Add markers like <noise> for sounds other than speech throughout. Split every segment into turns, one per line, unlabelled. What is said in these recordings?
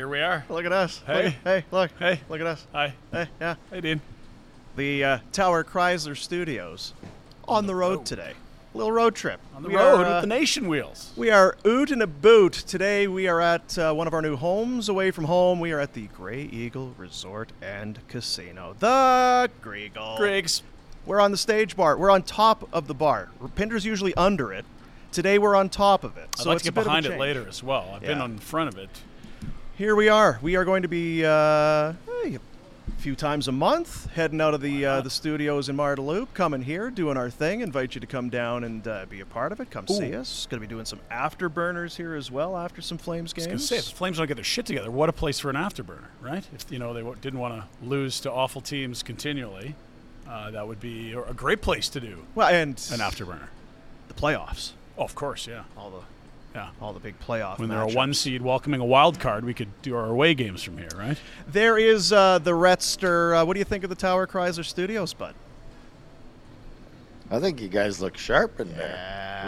Here we are.
Look at us.
Hey.
Look, hey, look.
Hey.
Look at us.
Hi.
Hey, yeah.
Hey, Dean.
The uh, Tower Chrysler Studios on the road today. A little road trip.
On the
We
road
are, uh,
with the nation wheels.
We are oot and a boot. Today we are at uh, one of our new homes away from home. We are at the Grey Eagle Resort and Casino. The Griegle.
Griggs.
We're on the stage bar. We're on top of the bar. Pinder's usually under it. Today we're on top of it.
I'd
so
like to get
bit of a
behind it later as well. I've been
Yeah.
on front of it.
Here we are. We are going to be uh, a few times a month heading out of the uh, the studios in Marda Loop, coming here, doing our thing. Invite you to come down and uh, be a part of it. Come see us. Going to be doing some afterburners here as well after some Flames
I was
games.
gonna say, if the Flames don't get their shit together, what a place for an afterburner, right? If you know they w- didn't want to lose to awful teams continually, uh, that would be a a great place to do
well, and
an afterburner.
the playoffs,
Oh, of course, yeah,
all the
yeah.
all the big playoff.
When they're a one seed welcoming a wild card, we could do our away games from here, right?
There is uh, the Retster. Uh, what do you think of the Tower Chrysler Studios, bud?
I think you guys look sharp in
Yeah.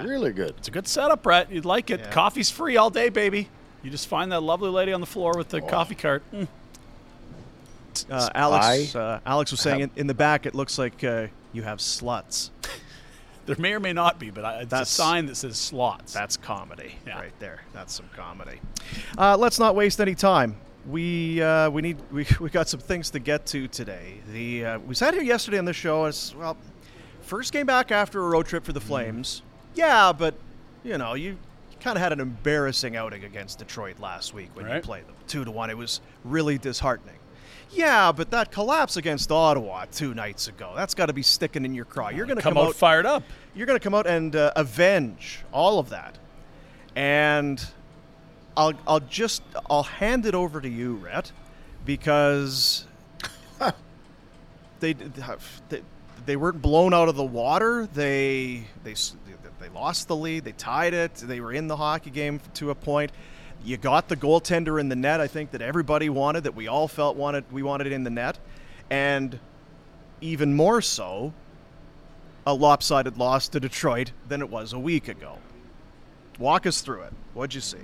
there. Really good.
It's a good setup, Brett. You'd like it.
Yeah.
Coffee's free all day, baby. You just find that lovely lady on the floor with the
Oh.
coffee cart. Mm.
Uh, Alex, uh, Alex was saying in, in the back, it looks like uh, you have sluts. <laughs>
There may or may not be, but it's
That's-
a sign that says slots.
That's comedy
Yeah.
right there. That's some comedy. Uh, let's not waste any time. We uh, we need <laughs> we, we got some things to get to today. The uh, we sat here yesterday on the show. as well, first game back after a road trip for the Flames. Yeah, but you know you kind of had an embarrassing outing against Detroit last week when you played them two to one. It was really disheartening. Yeah, but that collapse against Ottawa two nights ago—that's got to be sticking in your craw. You're going to
come,
come,
out fired up.
you're going to come out and uh, avenge all of that. And I'll, I'll just I'll hand it over to you, Rhett, because <laughs> they, they they weren't blown out of the water. They they s- they lost the lead. They tied it. They were in the hockey game to a point. You got the goaltender in the net. I think that everybody wanted that we all felt wanted we wanted it in the net, and even more so, a lopsided loss to Detroit than it was a week ago. Walk us through it. What'd you see?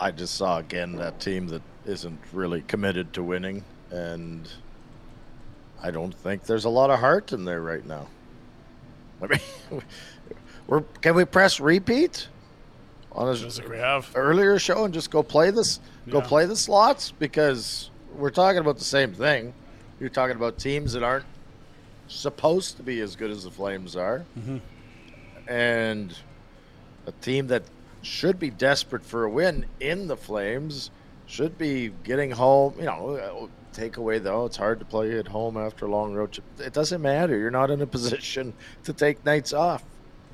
I just saw again that team that isn't really committed to winning, and I don't think there's a lot of heart in there right now. <laughs> I mean, <laughs> we're can we press repeat on
Just
a
like we have.
earlier show and just go play this, go play the slots because we're talking about the same thing. You're talking about teams that aren't supposed to be as good as the Flames are, and a team that should be desperate for a win in the Flames should be getting home. You know, take away though, it's hard to play at home after a long road trip. It doesn't matter. You're not in a <laughs> position to take nights off,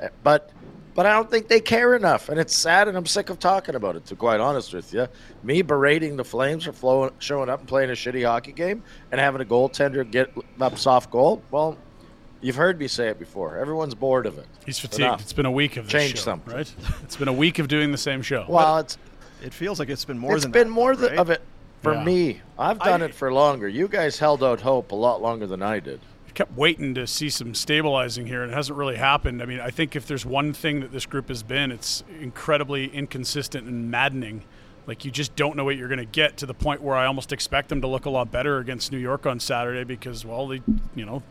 Uh, but. But I don't think they care enough, and it's sad, and I'm sick of talking about it. To be quite honest with you, me berating the Flames for flowing, showing up and playing a shitty hockey game and having a goaltender get up soft goal. Well, you've heard me say it before. Everyone's bored of it.
He's fatigued.
Enough.
It's been a week of this
Change
show,
something.
right? <laughs> It's been a week of doing the same show.
Well, it's
It feels like it's been more
it's
than
been
that,
more
though,
th-
right?
of it for
Yeah.
me. I've done
I-
it for longer. You guys held out hope a lot longer than I did.
Kept waiting to see some stabilizing here, and it hasn't really happened. I mean, I think if there's one thing that this group has been, it's incredibly inconsistent and maddening. Like you just don't know what you're going to get to the point where I almost expect them to look a lot better against New York on Saturday because, well, they, you know,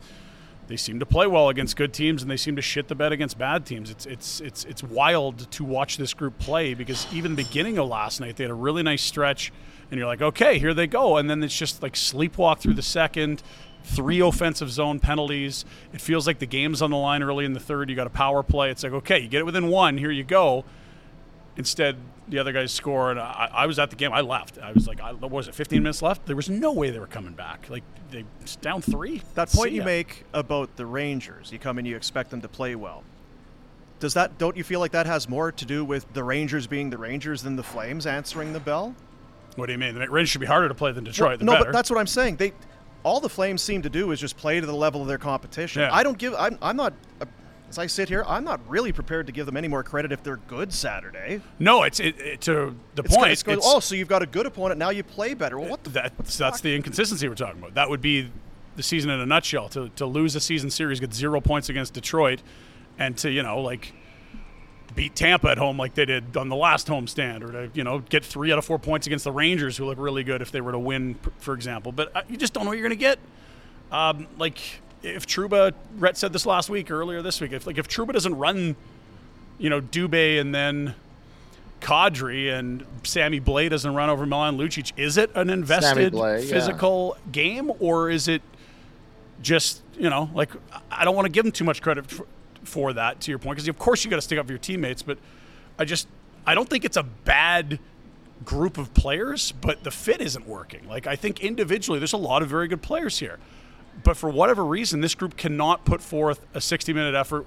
they seem to play well against good teams and they seem to shit the bed against bad teams. It's it's it's it's wild to watch this group play because even beginning of last night they had a really nice stretch and you're like, okay, here they go, and then it's just like sleepwalk through the second. Three offensive zone penalties. It feels like the game's on the line early in the third. You got a power play. It's like, okay, you get it within one. Here you go. Instead, the other guys score, and I, I was at the game. I left. I was like, I, what was it, 15 minutes left? There was no way they were coming back. Like, they it's down three.
That point
See
you
ya.
make about the Rangers, you come in, you expect them to play well. Does that don't you feel like that has more to do with the Rangers being the Rangers than the Flames answering the bell?
What do you mean? The Rangers should be harder to play than Detroit.
Well, no,
better.
but that's what I'm saying. They all the Flames seem to do is just play to the level of their competition.
Yeah.
I don't give. I'm, I'm not. Uh, as I sit here, I'm not really prepared to give them any more credit if they're good Saturday.
no, it's it, it, to the
It's,
point.
it's oh, so you've got a good opponent now. You play better. Well, what the?
that's that's the inconsistency we're talking about. That would be the season in a nutshell. To to lose a season series, get zero points against Detroit, and to you know like beat Tampa at home like they did on the last home stand, or to you know get three out of four points against the Rangers, who look really good if they were to win, for example. But uh, you just don't know what you're going to get. Um, like if Trouba, Rhett said this last week, earlier this week. If like if Trouba doesn't run, you know Dubé and then. Kadri and Sammy Blais doesn't run over Milan Lucic. Is it an invested
Blais, yeah.
physical game, or is it just you know like I don't want to give him too much credit for, for that. To your point, because of course you got to stick up for your teammates, but I just I don't think it's a bad group of players, but the fit isn't working. Like I think individually, there's a lot of very good players here, but for whatever reason, this group cannot put forth a 60 minute effort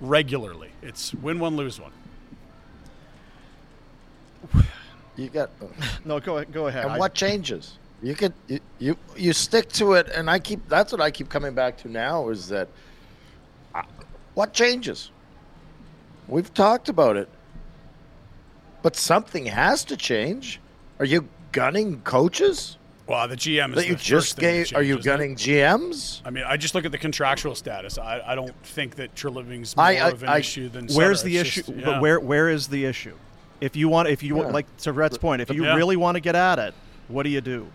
regularly. It's win one, lose one.
You got <laughs>
No, go ahead go ahead.
and
I-
what changes? You could you, you you stick to it, and I keep that's what I keep coming back to now is that what changes? We've talked about it, but something has to change. Are you gunning coaches
Well, the GM is
that you
the
just
first thing that?
Are you
changes, it?
gunning GMs?
I mean, I just look at the contractual status. I, I don't think that Treliving's more
I- I-
of an
I-
issue than
Where's
Sutter.
the
It's
issue?
just- yeah.
But where where is the issue? If you want, if you
Yeah.
like to Rhett's point, if you
Yeah.
really want to get at it, what do you do?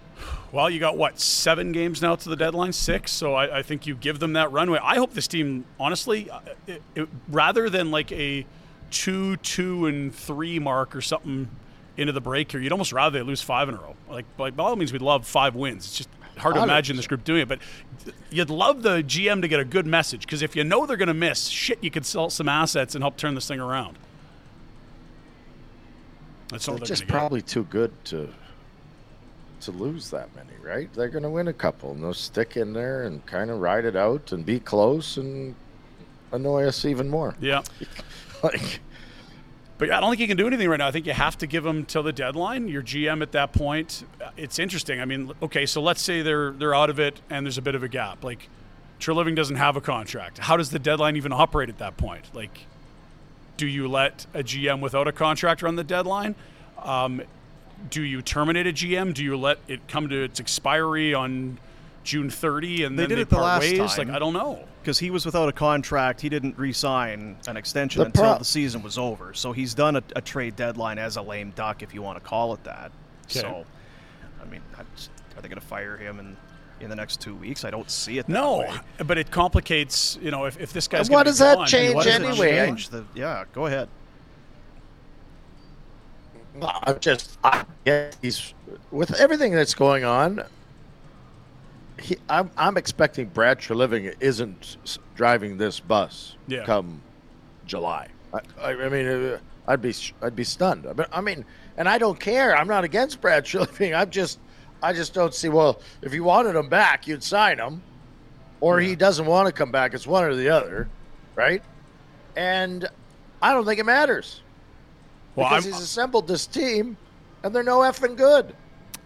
Well, you got what seven games now to the deadline, six. So I, I think you give them that runway. I hope this team, honestly, uh, it, it, rather than like a two, two, and three mark or something into the break here, you'd almost rather they lose five in a row. Like, like by all means, we'd love five wins. It's just hard to imagine this group doing it. But you'd love the GM to get a good message because if you know they're going to miss, shit, you could sell some assets and help turn this thing around. That's all
They're
they're
just
gonna get.
probably too good to to lose that many, right? They're going to win a couple, and they'll stick in there and kind of ride it out and be close and annoy us even more.
Yeah. <laughs>
Like,
But I don't think you can do anything right now. I think you have to give them till the deadline. Your GM at that point, uh, it's interesting. I mean, okay, so let's say they're they're out of it and there's a bit of a gap. Like, Treliving doesn't have a contract. How does the deadline even operate at that point? Like, do you let a GM without a contract run the deadline? Um, do you terminate a GM? Do you let it come to its expiry on June 30 and
They
then
did
they
it the last
ways?
time.
Like, I don't know.
Because he was without a contract, he didn't re-sign an extension
The
until
pro-
the season was over. So he's done a, a trade deadline as a lame duck, if you want to call it that.
Okay.
So, I mean, are they going to fire him and in the next two weeks. I don't see it. that
No,
way.
but it complicates. You know, if, if this guy's
And what does that
gone,
change
What does it
anyway?
change? The, yeah, go ahead.
I'm just, I get he's with everything that's going on. He, I'm, I'm expecting Brad Treliving isn't driving this bus
Yeah.
come July. I, I, mean, uh, I'd be, I'd be stunned. I mean, I mean, and I don't care. I'm not against Brad Treliving. <laughs> I'm just, I just don't see. Well, if you wanted him back, you'd sign him, or he doesn't want to come back. It's one or the other, right? And I don't think it matters
Well,
because
I'm,
he's assembled this team, and they're no effing good.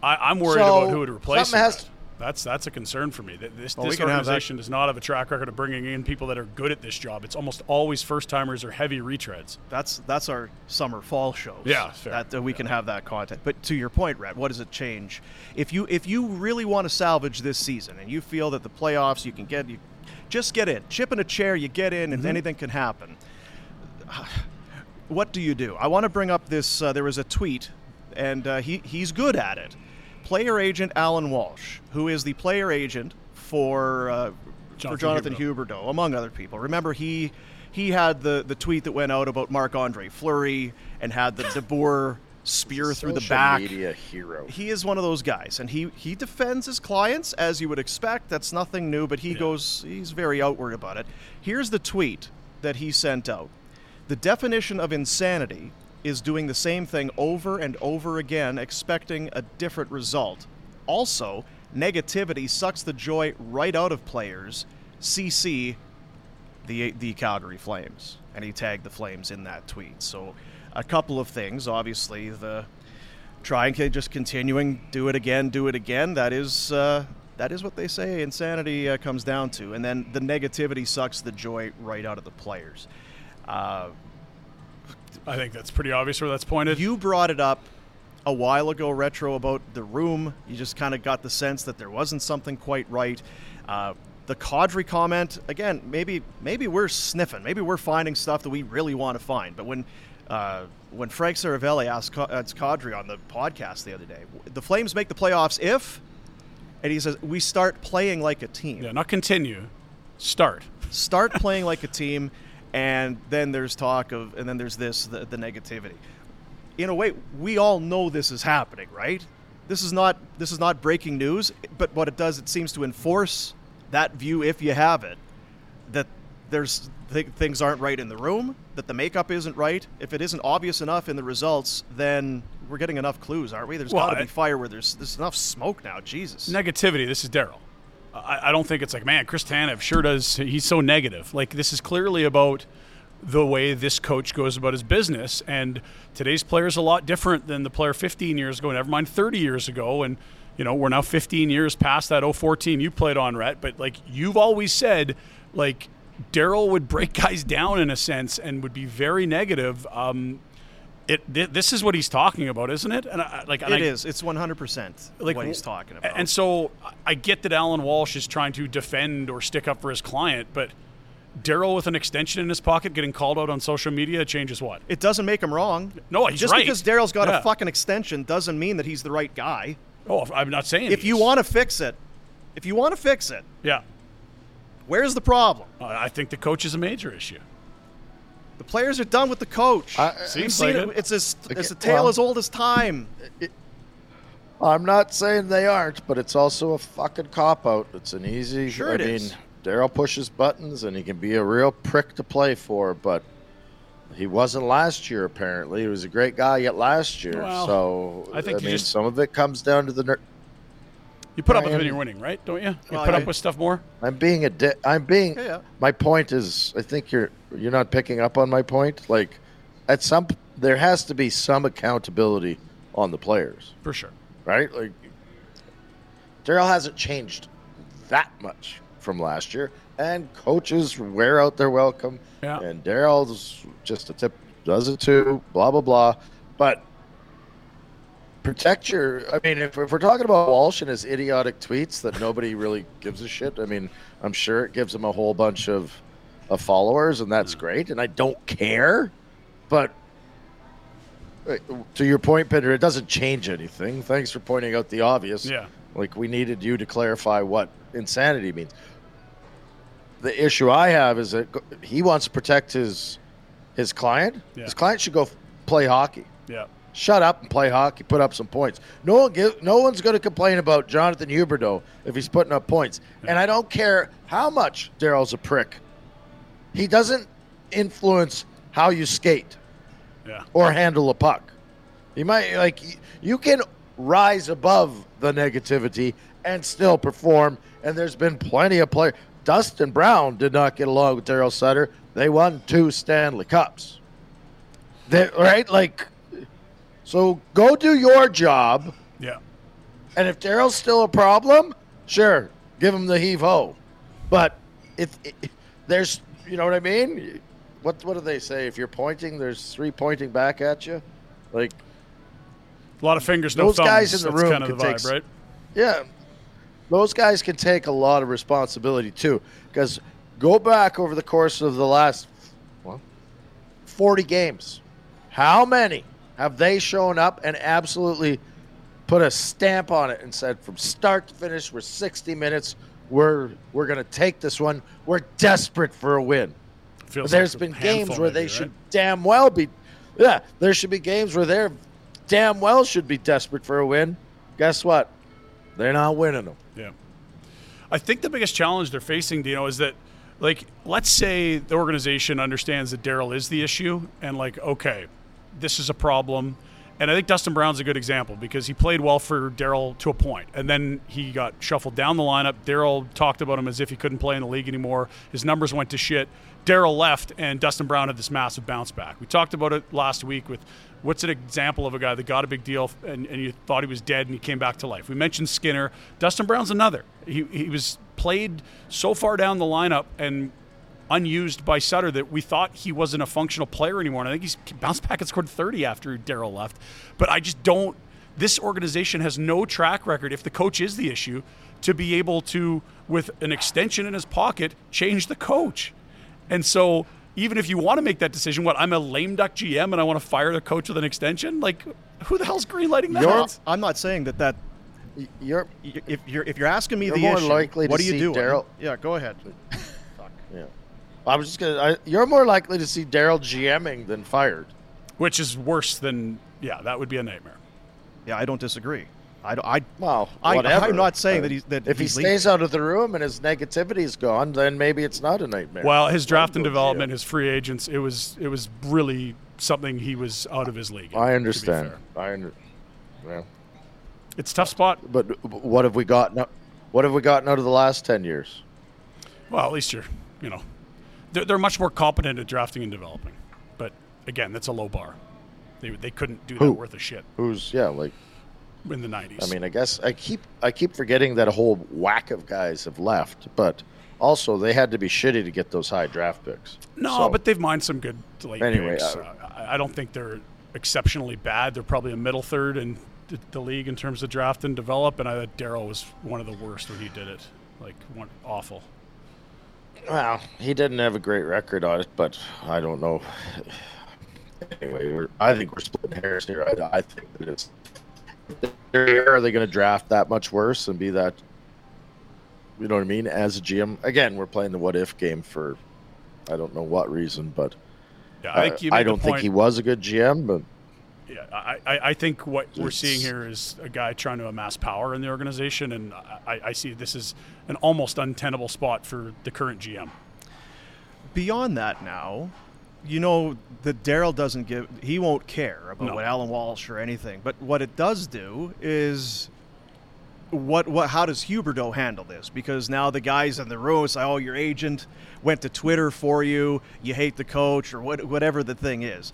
I, I'm worried
So,
about who would replace him.
has
Brett. That's that's a concern for me. That This,
Well, we
this
can have that-
organization does not have a track record of bringing in people that are good at this job. It's almost always first timers or heavy retreads.
That's that's our summer fall shows.
Yeah, fair.
That uh, we can have that content. But to your point, Red, what does it change? If you if you really want to salvage this season and you feel that the playoffs you can get you just get in. Chip in a chair, you get in,
Mm-hmm.
and anything can happen. What do you do? I want to bring up this. Uh, there was a tweet, and uh, he he's good at it. Player agent Alan Walsh, who is the player agent for uh, for
Jonathan
Jonathan Huberdeau, among other people. Remember, he he had the the tweet that went out about Marc Andre Fleury and had the DeBoer spear through the back.
media hero.
He is one of those guys, and he he defends his clients as you would expect. That's nothing new, but he goes he's very outward about it. Here's the tweet that he sent out. The definition of insanity is doing the same thing over and over again, expecting a different result. Also, negativity sucks the joy right out of players. CC the the Calgary Flames, and he tagged the Flames in that tweet. So, a couple of things. Obviously, the trying to just continuing, do it again, do it again. That is uh, that is what they say. Insanity uh, comes down to, and then the negativity sucks the joy right out of the players. Uh,
I think that's pretty obvious where that's pointed.
you brought it up a while ago, retro, about the room. You just kind of got the sense that there wasn't something quite right. Uh, the Kadri comment again. Maybe maybe we're sniffing. Maybe we're finding stuff that we really want to find. But when uh, when Frank Seravalli asked, Kadri on the podcast the other day, the Flames make the playoffs if, and he says we start playing like a team
yeah, not continue. Start.
start playing like a team <laughs> and then there's talk of and then there's this the, the negativity. In a way we all know this is happening right? This is not this is not breaking news but what it does it seems to enforce that view if you have it that there's th- things aren't right in the room that the makeup isn't right. If it isn't obvious enough in the results then we're getting enough clues aren't we? There's
Well,
got to be fire where there's there's enough smoke now jesus.
Negativity. This is Daryl. I, I don't think it's like, man, Chris Tanev sure does. He's so negative. Like this is clearly about the way this coach goes about his business. And today's player is a lot different than the player 15 years ago. Never mind 30 years ago. And you know we're now 15 years past that 04 team you played on, Rhett. But like you've always said, like Daryl would break <laughs> guys down in a sense and would be very negative. Um, it th- this is what he's talking about, isn't it? And I, like and
It
I-
is. It's 100%
like
what he's talking about.
And so I get that Alan Walsh is trying to defend or stick up for his client, but Daryl with an extension in his pocket getting called out on social media changes what?
It doesn't make him wrong.
No, he's
Just
right.
because Daryl's got
Yeah.
a fucking extension doesn't mean that he's the right guy.
Oh, I'm not saying
If you want to fix it, if you want to fix it,
yeah,
where's the problem?
I I think the coach is a major issue.
The players are done with the coach.
I-
Seems
seen
like
it.
it.
It's as it's a tale
well-
as old as time.
I'm not saying they aren't, but it's also a fucking cop out. It's an easy.
Sure
I
it
mean. Daryl pushes buttons, and he can be a real prick to play for. But he wasn't last year. Apparently, he was a great guy yet last year.
Well,
so
I think you
mean,
just-
some of it comes down to the. Ner-
You put up with it when you're winning, right? Don't you? You
Well,
put
I-
up with stuff more.
I'm being a. Di- I'm being.
Yeah, yeah.
My point is, I think you're you're not picking up on my point. Like, at some there has to be some accountability on the players.
For sure.
right? Like Daryl hasn't changed that much from last year, and coaches wear out their welcome.
Yeah.
And Daryl's just a tip does it too. Blah blah blah. But protect your. I mean, if, if we're talking about Walsh and his idiotic tweets that nobody really gives a shit, I mean, I'm sure it gives him a whole bunch of of followers, and that's great. And I don't care, but uh, to your point, Peter, it doesn't change anything. Thanks for pointing out the obvious.
Yeah.
Like we needed you to clarify what insanity means. The issue I have is that he wants to protect his his client.
Yeah.
His client should go play hockey.
Yeah.
Shut up and play hockey. Put up some points. No one give, no one's going to complain about Jonathan Huberdeau if he's putting up points. And I don't care how much Daryl's a prick. He doesn't influence how you skate
Yeah.
or handle a puck. You might like you can rise above the negativity and still perform. And there's been plenty of players. Dustin Brown did not get along with Daryl Sutter. They won two Stanley Cups. They, right? Like, so go do your job.
Yeah.
And if Daryl's still a problem, sure, give him the heave ho. But if, if there's, you know what I mean? What what do they say? If you're pointing, there's three pointing back at you. Like,
A lot of fingers, no
Those
thumbs.
guys in the
That's
room
kind of the
could take
right?
yeah, those guys can take a lot of responsibility too. Because go back over the course of the last well, 40 games, how many have they shown up and absolutely put a stamp on it and said from start to finish, we're 60 minutes, we're we're gonna take this one, we're desperate for a win. There's
like
been games where they should damn well be. Yeah, there should be games where they're damn well should be desperate for a win. Guess what? They're not winning them.
Yeah. I think the biggest challenge they're facing, Dino, is that, like, let's say the organization understands that Daryl is the issue and, like, okay, this is a problem. And I think Dustin Brown's a good example because he played well for Daryl to a point, and then he got shuffled down the lineup. Daryl talked about him as if he couldn't play in the league anymore. His numbers went to shit. Daryl left, and Dustin Brown had this massive bounce back. We talked about it last week with what's an example of a guy that got a big deal and, and you thought he was dead and he came back to life. We mentioned Skinner. Dustin Brown's another. He, he was played so far down the lineup and unused by Sutter that we thought he wasn't a functional player anymore. And I think he's bounced back and scored 30 after Daryl left. But I just don't. This organization has no track record, if the coach is the issue, to be able to, with an extension in his pocket, change the coach. And so, even if you want to make that decision, what I'm a lame duck GM and I want to fire the coach with an extension, like who the hell's greenlighting that?
You're-
I'm not saying that that
You're
if you're if you're asking me
You're
the
more
issue,
likely to
what do you
see
do?
Daryl-
Yeah, go ahead. <laughs>
yeah. I was just gonna. I, you're more likely to see Daryl GMing than fired.
which is worse than yeah, that would be a nightmare.
Yeah, I don't disagree. I don't, I
Well,
I-
whatever.
I'm not saying that he's- that
if he
he's
stays out of the room and his negativity is gone, then maybe it's not a nightmare.
Well, his draft and development,
GM.
his free agents, it was it was really something he was out of his league.
I understand. I under, yeah.
It's a tough spot.
But what have we gotten? What have we gotten out of the last ten years?
Well, at least you're, you know, they're, they're much more competent at drafting and developing. But again, that's a low bar. They, they couldn't do that
Who?
worth a shit
Who's yeah, like
in the 90s.
I mean, I guess I keep I keep forgetting that a whole whack of guys have left, but also they had to be shitty to get those high draft picks.
no,
So-
but they've mined some good late
Anyway,
picks.
uh,
Uh, I, I don't think they're exceptionally bad. They're probably a middle third in the, the league in terms of draft and develop. And I thought Daryl was one of the worst when he did it. Like, one, awful.
Well, he didn't have a great record on it, but I don't know. Anyway, we're, I think we're splitting hairs here. I, I think that it's. Are they going to draft that much worse and be that? You know what I mean? As a GM, again, we're playing the what if game for, I don't know what reason, but
Yeah, I think
uh, I don't think
point-
he was a good GM, but
Yeah, I, I, think what we're seeing here is a guy trying to amass power in the organization, and I, I see this as an almost untenable spot for the current GM.
Beyond that, now, you know that Daryl doesn't give. He won't care about
No.
what Alan Walsh or anything. But what it does do is. What what? How does Huberdeau handle this? Because now the guys in the room say, "Oh, your agent went to Twitter for you. You hate the coach, or what, whatever the thing is."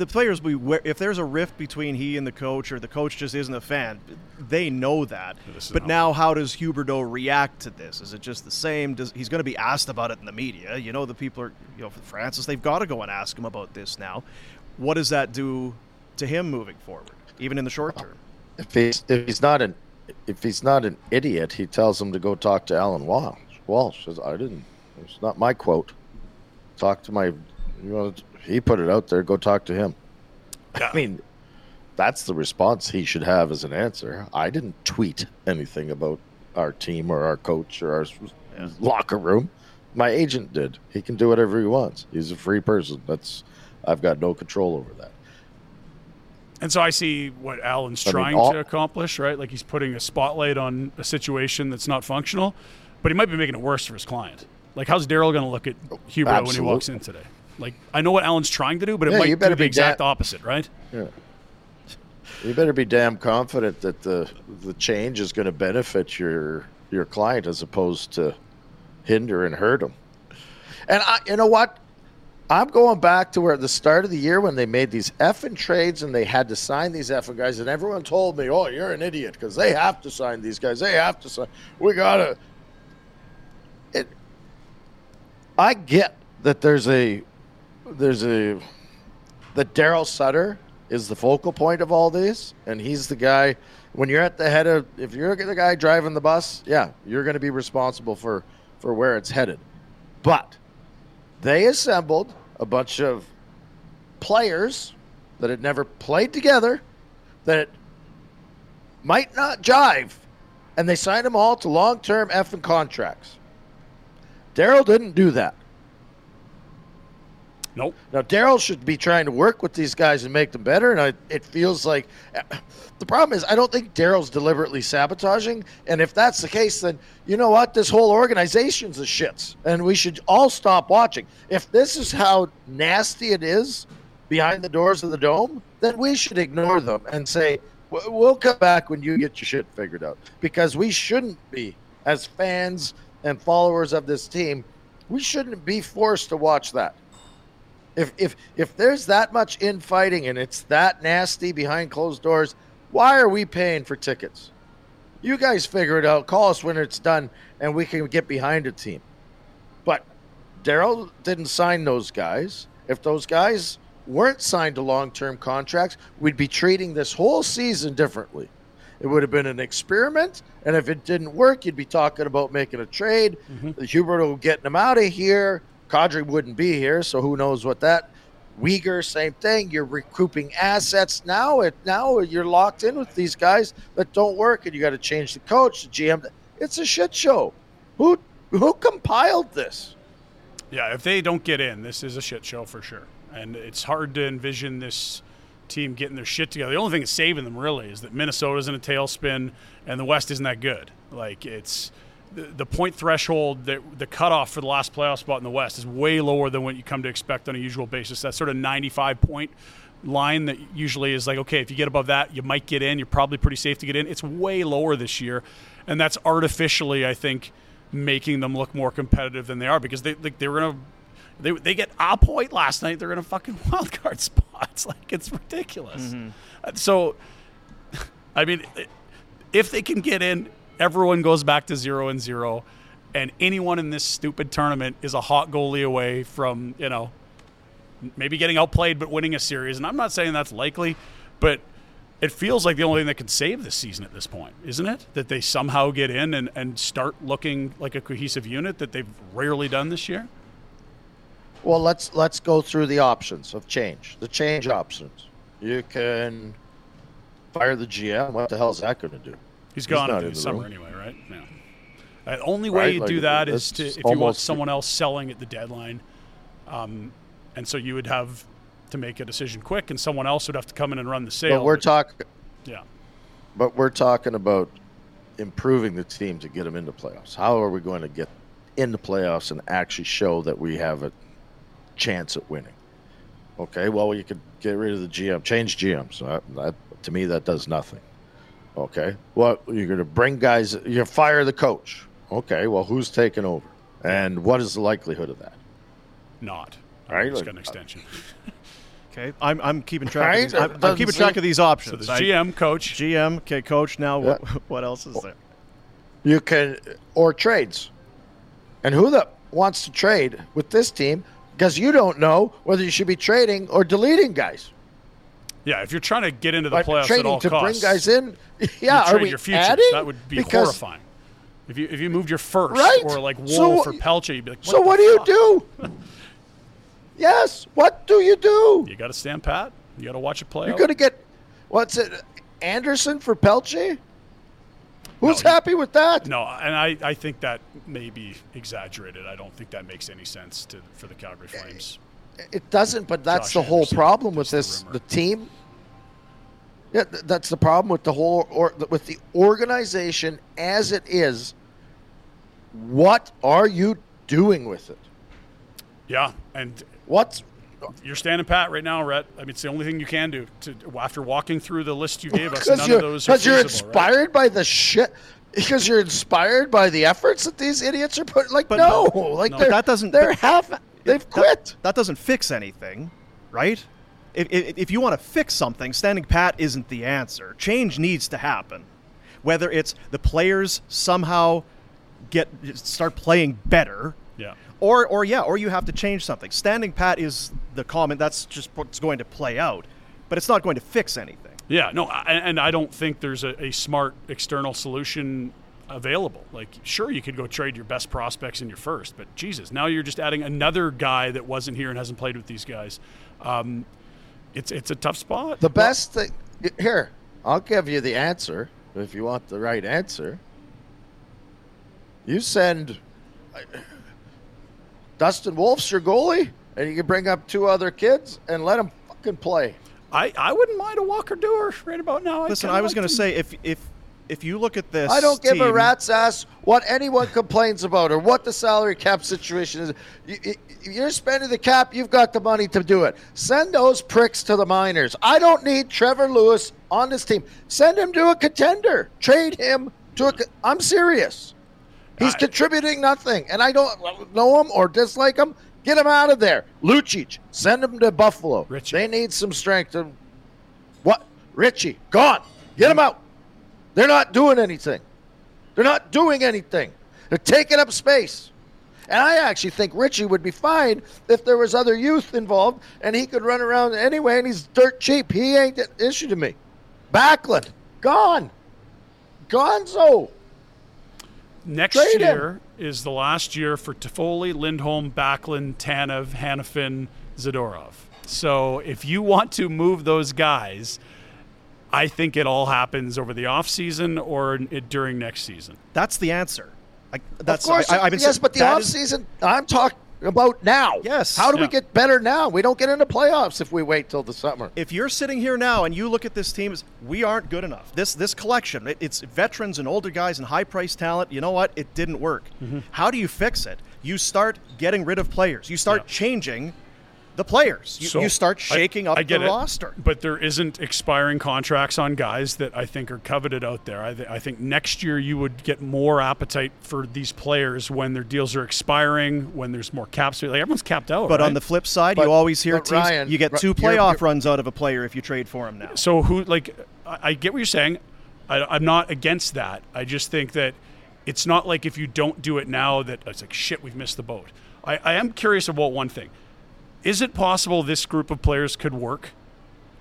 The players, will be wa- if there's a rift between he and the coach, or the coach just isn't a fan, they know that. But
not-
now, how does Huberdeau react to this? Is it just the same? Does he's going to be asked about it in the media? You know, the people are, you know, for Francis, they've got to go and ask him about this now. What does that do to him moving forward, even in the short term?
if he's if he's not an if he's not an idiot, he tells him to go talk to Alan Walsh. Walsh says, "I didn't. It's not my quote. Talk to my. You know, he put it out there. Go talk to him."
Yeah.
I mean, that's the response he should have as an answer. I didn't tweet anything about our team or our coach or our yeah. locker room. My agent did. He can do whatever he wants. He's a free person. That's I've got no control over that.
And so I see what Alan's I trying mean, all, to accomplish, right? Like he's putting a spotlight on a situation that's not functional, but he might be making it worse for his client. Like, how's Daryl going to look at Huberdeau when he walks in today? Like, I know what Alan's trying to do, but it yeah, might do the exact da- opposite, right?
Yeah. You better be damn confident that the the change is going to benefit your your client as opposed to hinder and hurt them. And I, you know what? I'm going back to where at the start of the year when they made these effing trades and they had to sign these effing guys, and everyone told me, "Oh, you're an idiot because they have to sign these guys. They have to sign. We gotta." It. I get that there's a, there's a, that Daryl Sutter is the focal point of all these, and he's the guy. When you're at the head of, if you're the guy driving the bus, yeah, you're going to be responsible for for where it's headed. But they assembled a bunch of players that had never played together, that might not jive, and they signed them all to long-term effing contracts. Daryl didn't do that.
Nope.
Now Daryl should be trying to work with these guys and make them better, and I, it feels like the problem is I don't think Daryl's deliberately sabotaging. And if that's the case, then you know what? This whole organization's a shits, and we should all stop watching. If this is how nasty it is behind the doors of the dome, then we should ignore them and say we'll come back when you get your shit figured out, because we shouldn't be as fans and followers of this team. We shouldn't be forced to watch that. If if if there's that much infighting and it's that nasty behind closed doors, why are we paying for tickets? You guys figure it out. Call us when it's done, and we can get behind a team. But Daryl didn't sign those guys. If those guys weren't signed to long-term contracts, we'd be treating this whole season differently. It would have been an experiment, and if it didn't work, you'd be talking about making a trade. Mm-hmm. Huberdeau getting them out of here. Kadri wouldn't be here, so who knows what that. Weegar, same thing. You're recouping assets now. It now you're locked in with these guys that don't work, and you got to change the coach, the GM. It's a shit show. Who who compiled this?
Yeah, if they don't get in, this is a shit show for sure. And it's hard to envision this team getting their shit together. The only thing that's saving them really is that Minnesota's in a tailspin and the West isn't that good. Like it's the, point threshold, the, the cutoff for the last playoff spot in the West is way lower than what you come to expect on a usual basis. That sort of 95 point line that usually is like, okay, if you get above that, you might get in. You're probably pretty safe to get in. It's way lower this year, and that's artificially, I think, making them look more competitive than they are because they like, they were gonna. They, they get a point last night. They're in a fucking <laughs> wild card spot. It's <laughs> Like it's ridiculous. Mm-hmm. So, <laughs> I mean, if they can get in, everyone goes back to zero and zero, and anyone in this stupid tournament is a hot goalie away from you know maybe getting outplayed but winning a series. And I'm not saying that's likely, but it feels like the only thing that can save this season at this point, isn't it? That they somehow get in and, and start looking like a cohesive unit that they've rarely done this year.
Well, let's let's go through the options of change. The change options. You can fire the GM. What the hell is that going to do?
He's gone into the, the summer room. anyway, right? Yeah. The only way right? you like, do that is to if you want someone else selling at the deadline, um, and so you would have to make a decision quick, and someone else would have to come in and run the sale.
But we're talking.
Yeah.
But we're talking about improving the team to get them into playoffs. How are we going to get into playoffs and actually show that we have a chance at winning? Okay, well, you could get rid of the GM, change GM. So that, that, to me, that does nothing. Okay. Well, you're going to bring guys, you fire the coach. Okay. Well, who's taking over? And what is the likelihood of that?
Not. Right. got an uh, extension. <laughs>
Okay, I'm, I'm keeping track. Right? Of these, I'm, I'm keeping track of these options.
So the GM, coach,
GM, okay, coach. Now, yeah. what, <laughs> what else is there?
You can or trades, and who the wants to trade with this team? Because you don't know whether you should be trading or deleting guys.
Yeah, if you're trying to get into the playoffs trading at all
to
costs,
bring guys in, <laughs> yeah,
are
we
your futures.
adding?
That would be because, horrifying. If you if you moved your first right? or like Woll so, for Pelche, you'd be like, what
so what do you do? <laughs> yes, what do you do?
You got to stand pat. You got to watch it play.
You're going to get What's it? Anderson for Pelche? Who's
No,
happy with that?
No, and I, I think that may be exaggerated. I don't think that makes any sense to for the Calgary Flames.
It doesn't, but that's
Josh
the whole
Anderson,
problem with
just
this
the
the, team. Yeah, th- that's the problem with the whole or with the organization as it is. What are you doing with it?
Yeah, and
What's
you're standing pat right now, Rhett. I mean, it's the only thing you can do. To after walking through the list you gave us,
because
none
you're
of those
because you're
feasible, right?
inspired by the shit. Because you're inspired by the efforts that these idiots are putting. Like
But-
no, like
No.
That doesn't-
They're half. They've
That-
quit.
That, doesn't fix anything, right? If, if, if you want to fix something, standing pat isn't the answer. Change needs to happen. Whether it's the players somehow get start playing better,
Yeah.
or or yeah, or you have to change something. Standing pat is the comment. That's just what's going to play out, but it's not going to fix anything.
Yeah, no, I- and I don't think there's a, a smart external solution available. Like, sure, you could go trade your best prospects in your first, but Jesus, now you're just adding another guy that wasn't here and hasn't played with these guys. Um, it's it's a tough spot.
The best thing here, I'll give you the answer if you want the right answer. You send uh, Dustin Wolf's your goalie, and you can bring up two other kids and let them fucking play.
I, I wouldn't mind a Walker Duehr right about now.
Listen,
kinda
I was
like
going to say if if if you look at this,
I don't give a rat's ass what anyone complains about or what the salary cap situation is. You, you- you're spending the cap, you've got the money to do it. Send those pricks to the minors. I don't need Trevor Lewis on this team. Send him to a contender. Trade him to a. co- I'm serious. He's
I-
contributing nothing, and I don't know him or dislike him. Get him out of there. Lucic, send him to Buffalo.
Ritchie.
They need some strength. To, what? Ritchie, gone. Get him out. They're not doing anything. They're not doing anything. They're taking up space. And I actually think Ritchie would be fine if there was other youth involved and he could run around anyway and he's dirt cheap. He ain't an issue to me. Backlund, gone. Gonzo.
Next
Trade him.
year is the last year for Toffoli, Lindholm, Backlund, Tanev, Hanifin, Zadorov. So if you want to move those guys, I think it all happens over the offseason or it, during next season.
That's the answer. I, that's
of course,
I, I've been
yes,
saying-
but the
that
off
is-
season, I'm talking about now.
Yes.
How do we get better now? We don't get into playoffs if we wait till the summer.
if you're sitting here now and you look at this team, as we aren't good enough. This this collection, it, it's veterans and older guys and high priced talent. You know what? It didn't work. Mm-hmm. How do you fix it? You start getting rid of players. You start
Yeah.
changing the players. You,
So
you start
I-
shaking up
I get
the
it,
roster.
But there isn't expiring contracts on guys that I think are coveted out there. I, th- I think next year you would get more appetite for these players when their deals are expiring, when there's more cap space. Like everyone's capped out.
But
right?
on the flip side,
But-
you always hear
but
teams.
Ryan,
you get
Ri-
two
you're-
playoff
you're-
runs out of a player if you trade for him now.
So who like I, I get what you're saying. I, I'm not against that. I just think that it's not like if you don't do it now that it's like shit we've missed the boat. I, I am curious about one thing. Is it possible this group of players could work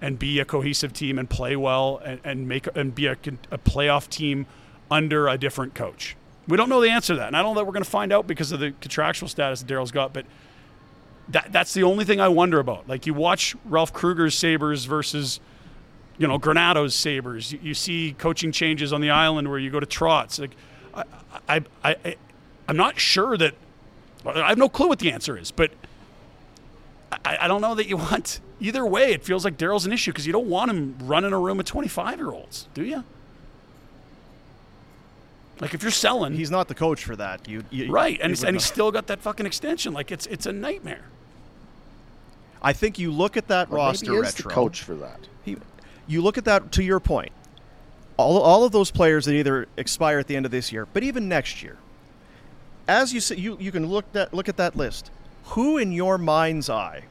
and be a cohesive team and play well and, and make and be a, a playoff team under a different coach? We don't know the answer to that, and I don't know that we're going to find out because of the contractual status that Daryl's got. But that that's the only thing I wonder about. Like you watch Ralph Krueger's Sabres versus you know Granato's Sabres. You, you see coaching changes on the island where you go to Trotz. Like I I, I, I'm not sure that I have no clue what the answer is, but I, I don't know that you want either way. It feels like Daryl's an issue because you don't want him running a room of 25 year olds, do you? Like if you're selling,
He's not the coach for that. You, you
right, and he's, and
know.
he's still got that fucking extension. Like it's it's a nightmare.
I think you look at that
Or
roster
maybe he is
retro.
the coach for that.
He, you look at that to your point. All, all of those players that either expire at the end of this year, but even next year. As you say, you, you can look that look at that list. Who in your mind's eye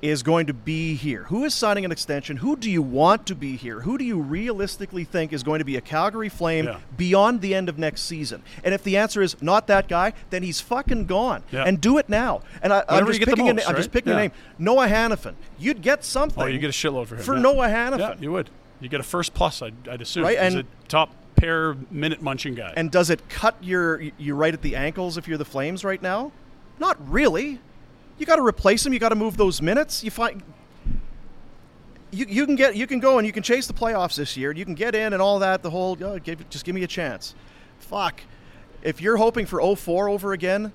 is going to be here? Who is signing an extension? Who do you want to be here? Who do you realistically think is going to be a Calgary Flame
Yeah.
beyond the end of next season? And if the answer is not that guy, then he's fucking gone.
Yeah.
And do it now. And I, I'm just
you get the
picking, a,
most,
I'm just
right?
picking a name. Noah Hanifin. You'd get something.
Oh, you get a shitload for him
for
yeah.
Noah Hanifin.
Yeah, you would. You get a first plus, I'd, I'd assume.
Right,
He's
and-
a top pair minute munching guy.
And does it cut your you right at the ankles if you're the Flames right now? Not really. You got to replace him. You got to move those minutes. You find you, you can get you can go and you can chase the playoffs this year. You can get in and all that. The whole oh, give, just give me a chance. Fuck. If you're hoping for 04 over again,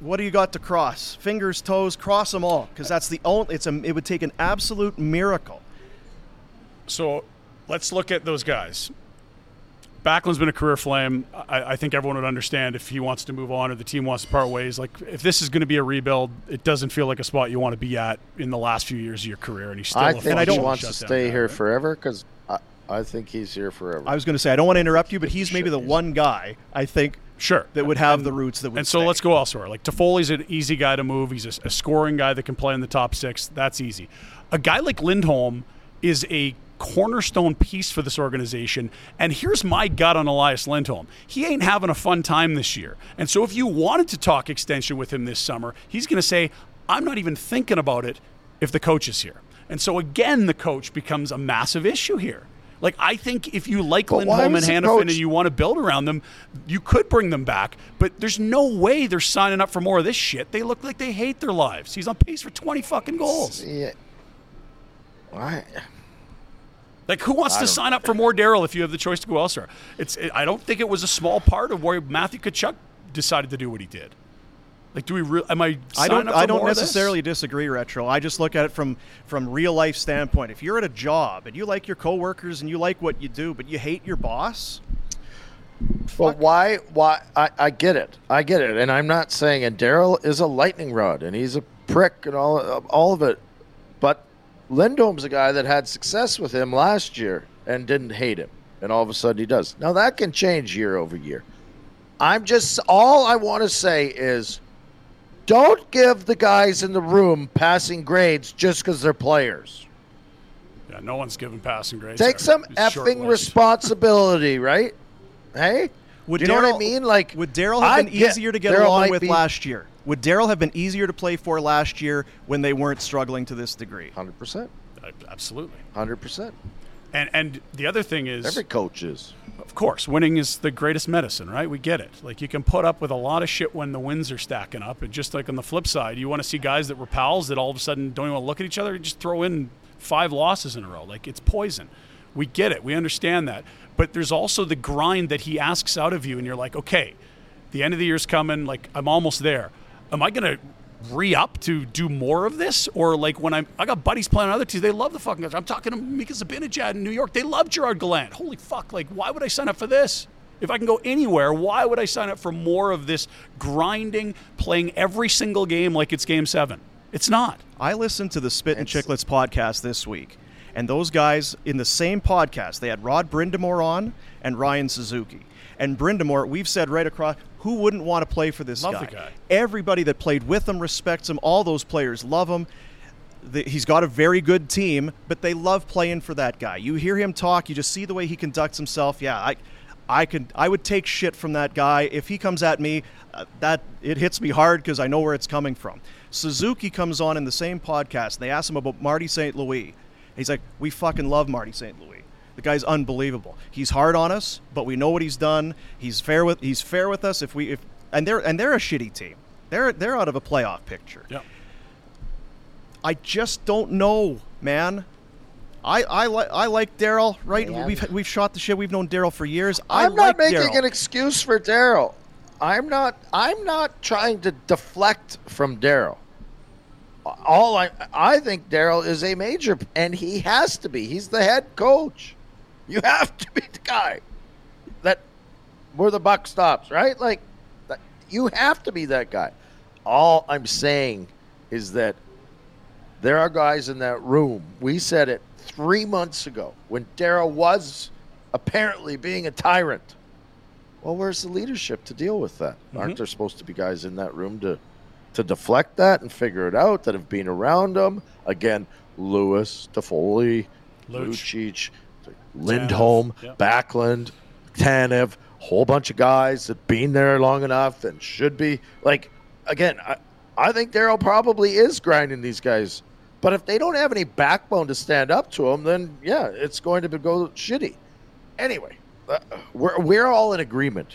what do you got to cross? Fingers, toes, cross them all because that's the only. It's a. It would take an absolute miracle.
So let's look at those guys. Backlund's been a career flame. I, I, think everyone would understand if he wants to move on or the team wants to part ways. Like, if this is going to be a rebuild, it doesn't feel like a spot you want to be at in the last few years of your career. And he's still.
And I think
I
he wants to stay guy, here right? forever because I, I, think he's here forever.
I was going to say I don't want to interrupt you, but he's maybe the one guy I think
Sure.
That would have and, the roots that would
And so
stay.
let's go elsewhere. Like Toffoli's an easy guy to move. He's a, a, scoring guy that can play in the top six. That's easy. A guy like Lindholm is a cornerstone piece for this organization. And here's my gut on Elias Lindholm. He ain't having a fun time this year. And so if you wanted to talk extension with him this summer, he's going to say, I'm not even thinking about it if the coach is here. And so again, the coach becomes a massive issue here. Like I think if you like but Lindholm and Hanifin and you want to build around them, you could bring them back. But there's no way they're signing up for more of this shit. They look like they hate their lives. He's on pace for 20 fucking goals.
Yeah. Why?
Like who wants to sign up for more Daryl if you have the choice to go elsewhere? It's. It, I don't think it was a small part of where Matthew Tkachuk decided to do what he did. Like, do we? Re- am I?
I don't. I don't necessarily disagree, retro. I just look at it from from real life standpoint. If you're at a job and you like your coworkers and you like what you do, but you hate your boss.
But why? Why? I, I get it. I get it, and I'm not saying. And Daryl is a lightning rod, and he's a prick, and all all of it. But Lindholm's a guy that had success with him last year and didn't hate him, and all of a sudden he does. Now that can change year over year. I'm just all I want to say is don't give the guys in the room passing grades just because they're players.
Yeah, no one's giving passing grades.
Take some effing responsibility, right? Hey, would you know what I mean? Like,
would Daryl have been easier to get Daryl along with be, last year? Would Daryl have been easier to play for last year when they weren't struggling to this degree?
Hundred percent.
Uh, absolutely.
Hundred percent.
And and the other thing is
every coach is.
Of course, winning is the greatest medicine, right? We get it. Like you can put up with a lot of shit when the wins are stacking up, and just like on the flip side, you want to see guys that were pals that all of a sudden don't even want to look at each other and just throw in five losses in a row. Like it's poison. We get it. We understand that. But there's also the grind that he asks out of you, and you're like, okay, the end of the year's coming. Like I'm almost there. Am I going to re up to do more of this? Or like when I'm, I got buddies playing on other teams, they love the fucking guys. I'm talking to Mika Zibanejad in New York. They love Gerard Gallant. Holy fuck! Like, why would I sign up for this? If I can go anywhere, why would I sign up for more of this grinding, playing every single game like it's game seven? It's not.
I listened to the Spit and Chicklets podcast this week, and those guys in the same podcast, they had Rod Brind'Amour on and Ryan Suzuki. And Brind'Amour, we've said right across, who wouldn't want to play for this guy?
guy?
Everybody that played with him respects him. All those players love him. The, he's got a very good team, but they love playing for that guy. You hear him talk, you just see the way he conducts himself. Yeah, I, I could, I would take shit from that guy if he comes at me. Uh, that it hits me hard because I know where it's coming from. Suzuki comes on in the same podcast. and They ask him about Marty St. Louis. He's like, "We fucking love Marty St. Louis." The guy's unbelievable. He's hard on us, but we know what he's done. He's fair with he's fair with us if we if and they're and they're a shitty team. They're they're out of a playoff picture.
Yep.
I just don't know, man. I I like I like Daryl. Right? Man. We've we've shot the shit. We've known Daryl for years.
I'm
not
making
Daryl.
an excuse for Daryl. I'm not. I'm not trying to deflect from Daryl. All I I think Daryl is a major, and he has to be. He's the head coach. You have to be the guy that where the buck stops, right? Like you have to be that guy. All I'm saying is that there are guys in that room. We said it three months ago when Daryl was apparently being a tyrant. Well, where's the leadership to deal with that? Mm-hmm. Aren't there supposed to be guys in that room to to deflect that and figure it out that have been around them? Again, Lewis, Toffoli, Lucic, Lindholm, yep. Backlund, Tanev, whole bunch of guys that been there long enough and should be like again. I, I think Daryl probably is grinding these guys, but if they don't have any backbone to stand up to him, then yeah, it's going to go shitty. Anyway, uh, we're we're all in agreement.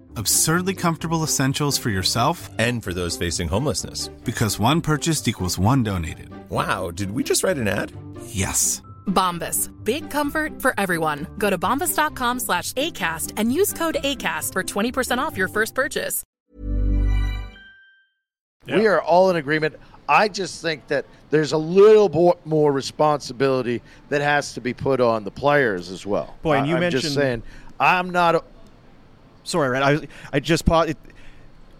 Absurdly comfortable essentials for yourself
And for those facing homelessness.
because one purchased equals one donated.
Wow, did we just write an ad?
Yes.
Bombas. Big comfort for everyone. Go to bombas.com slash ACAST and use code ACAST for 20% off your first purchase.
We are all in agreement. I just think that there's a little bo- more responsibility that has to be put on the players as well.
Boy, and you
I, am
mentioned-
just saying, I'm not. A,
Sorry, Red. I I just paused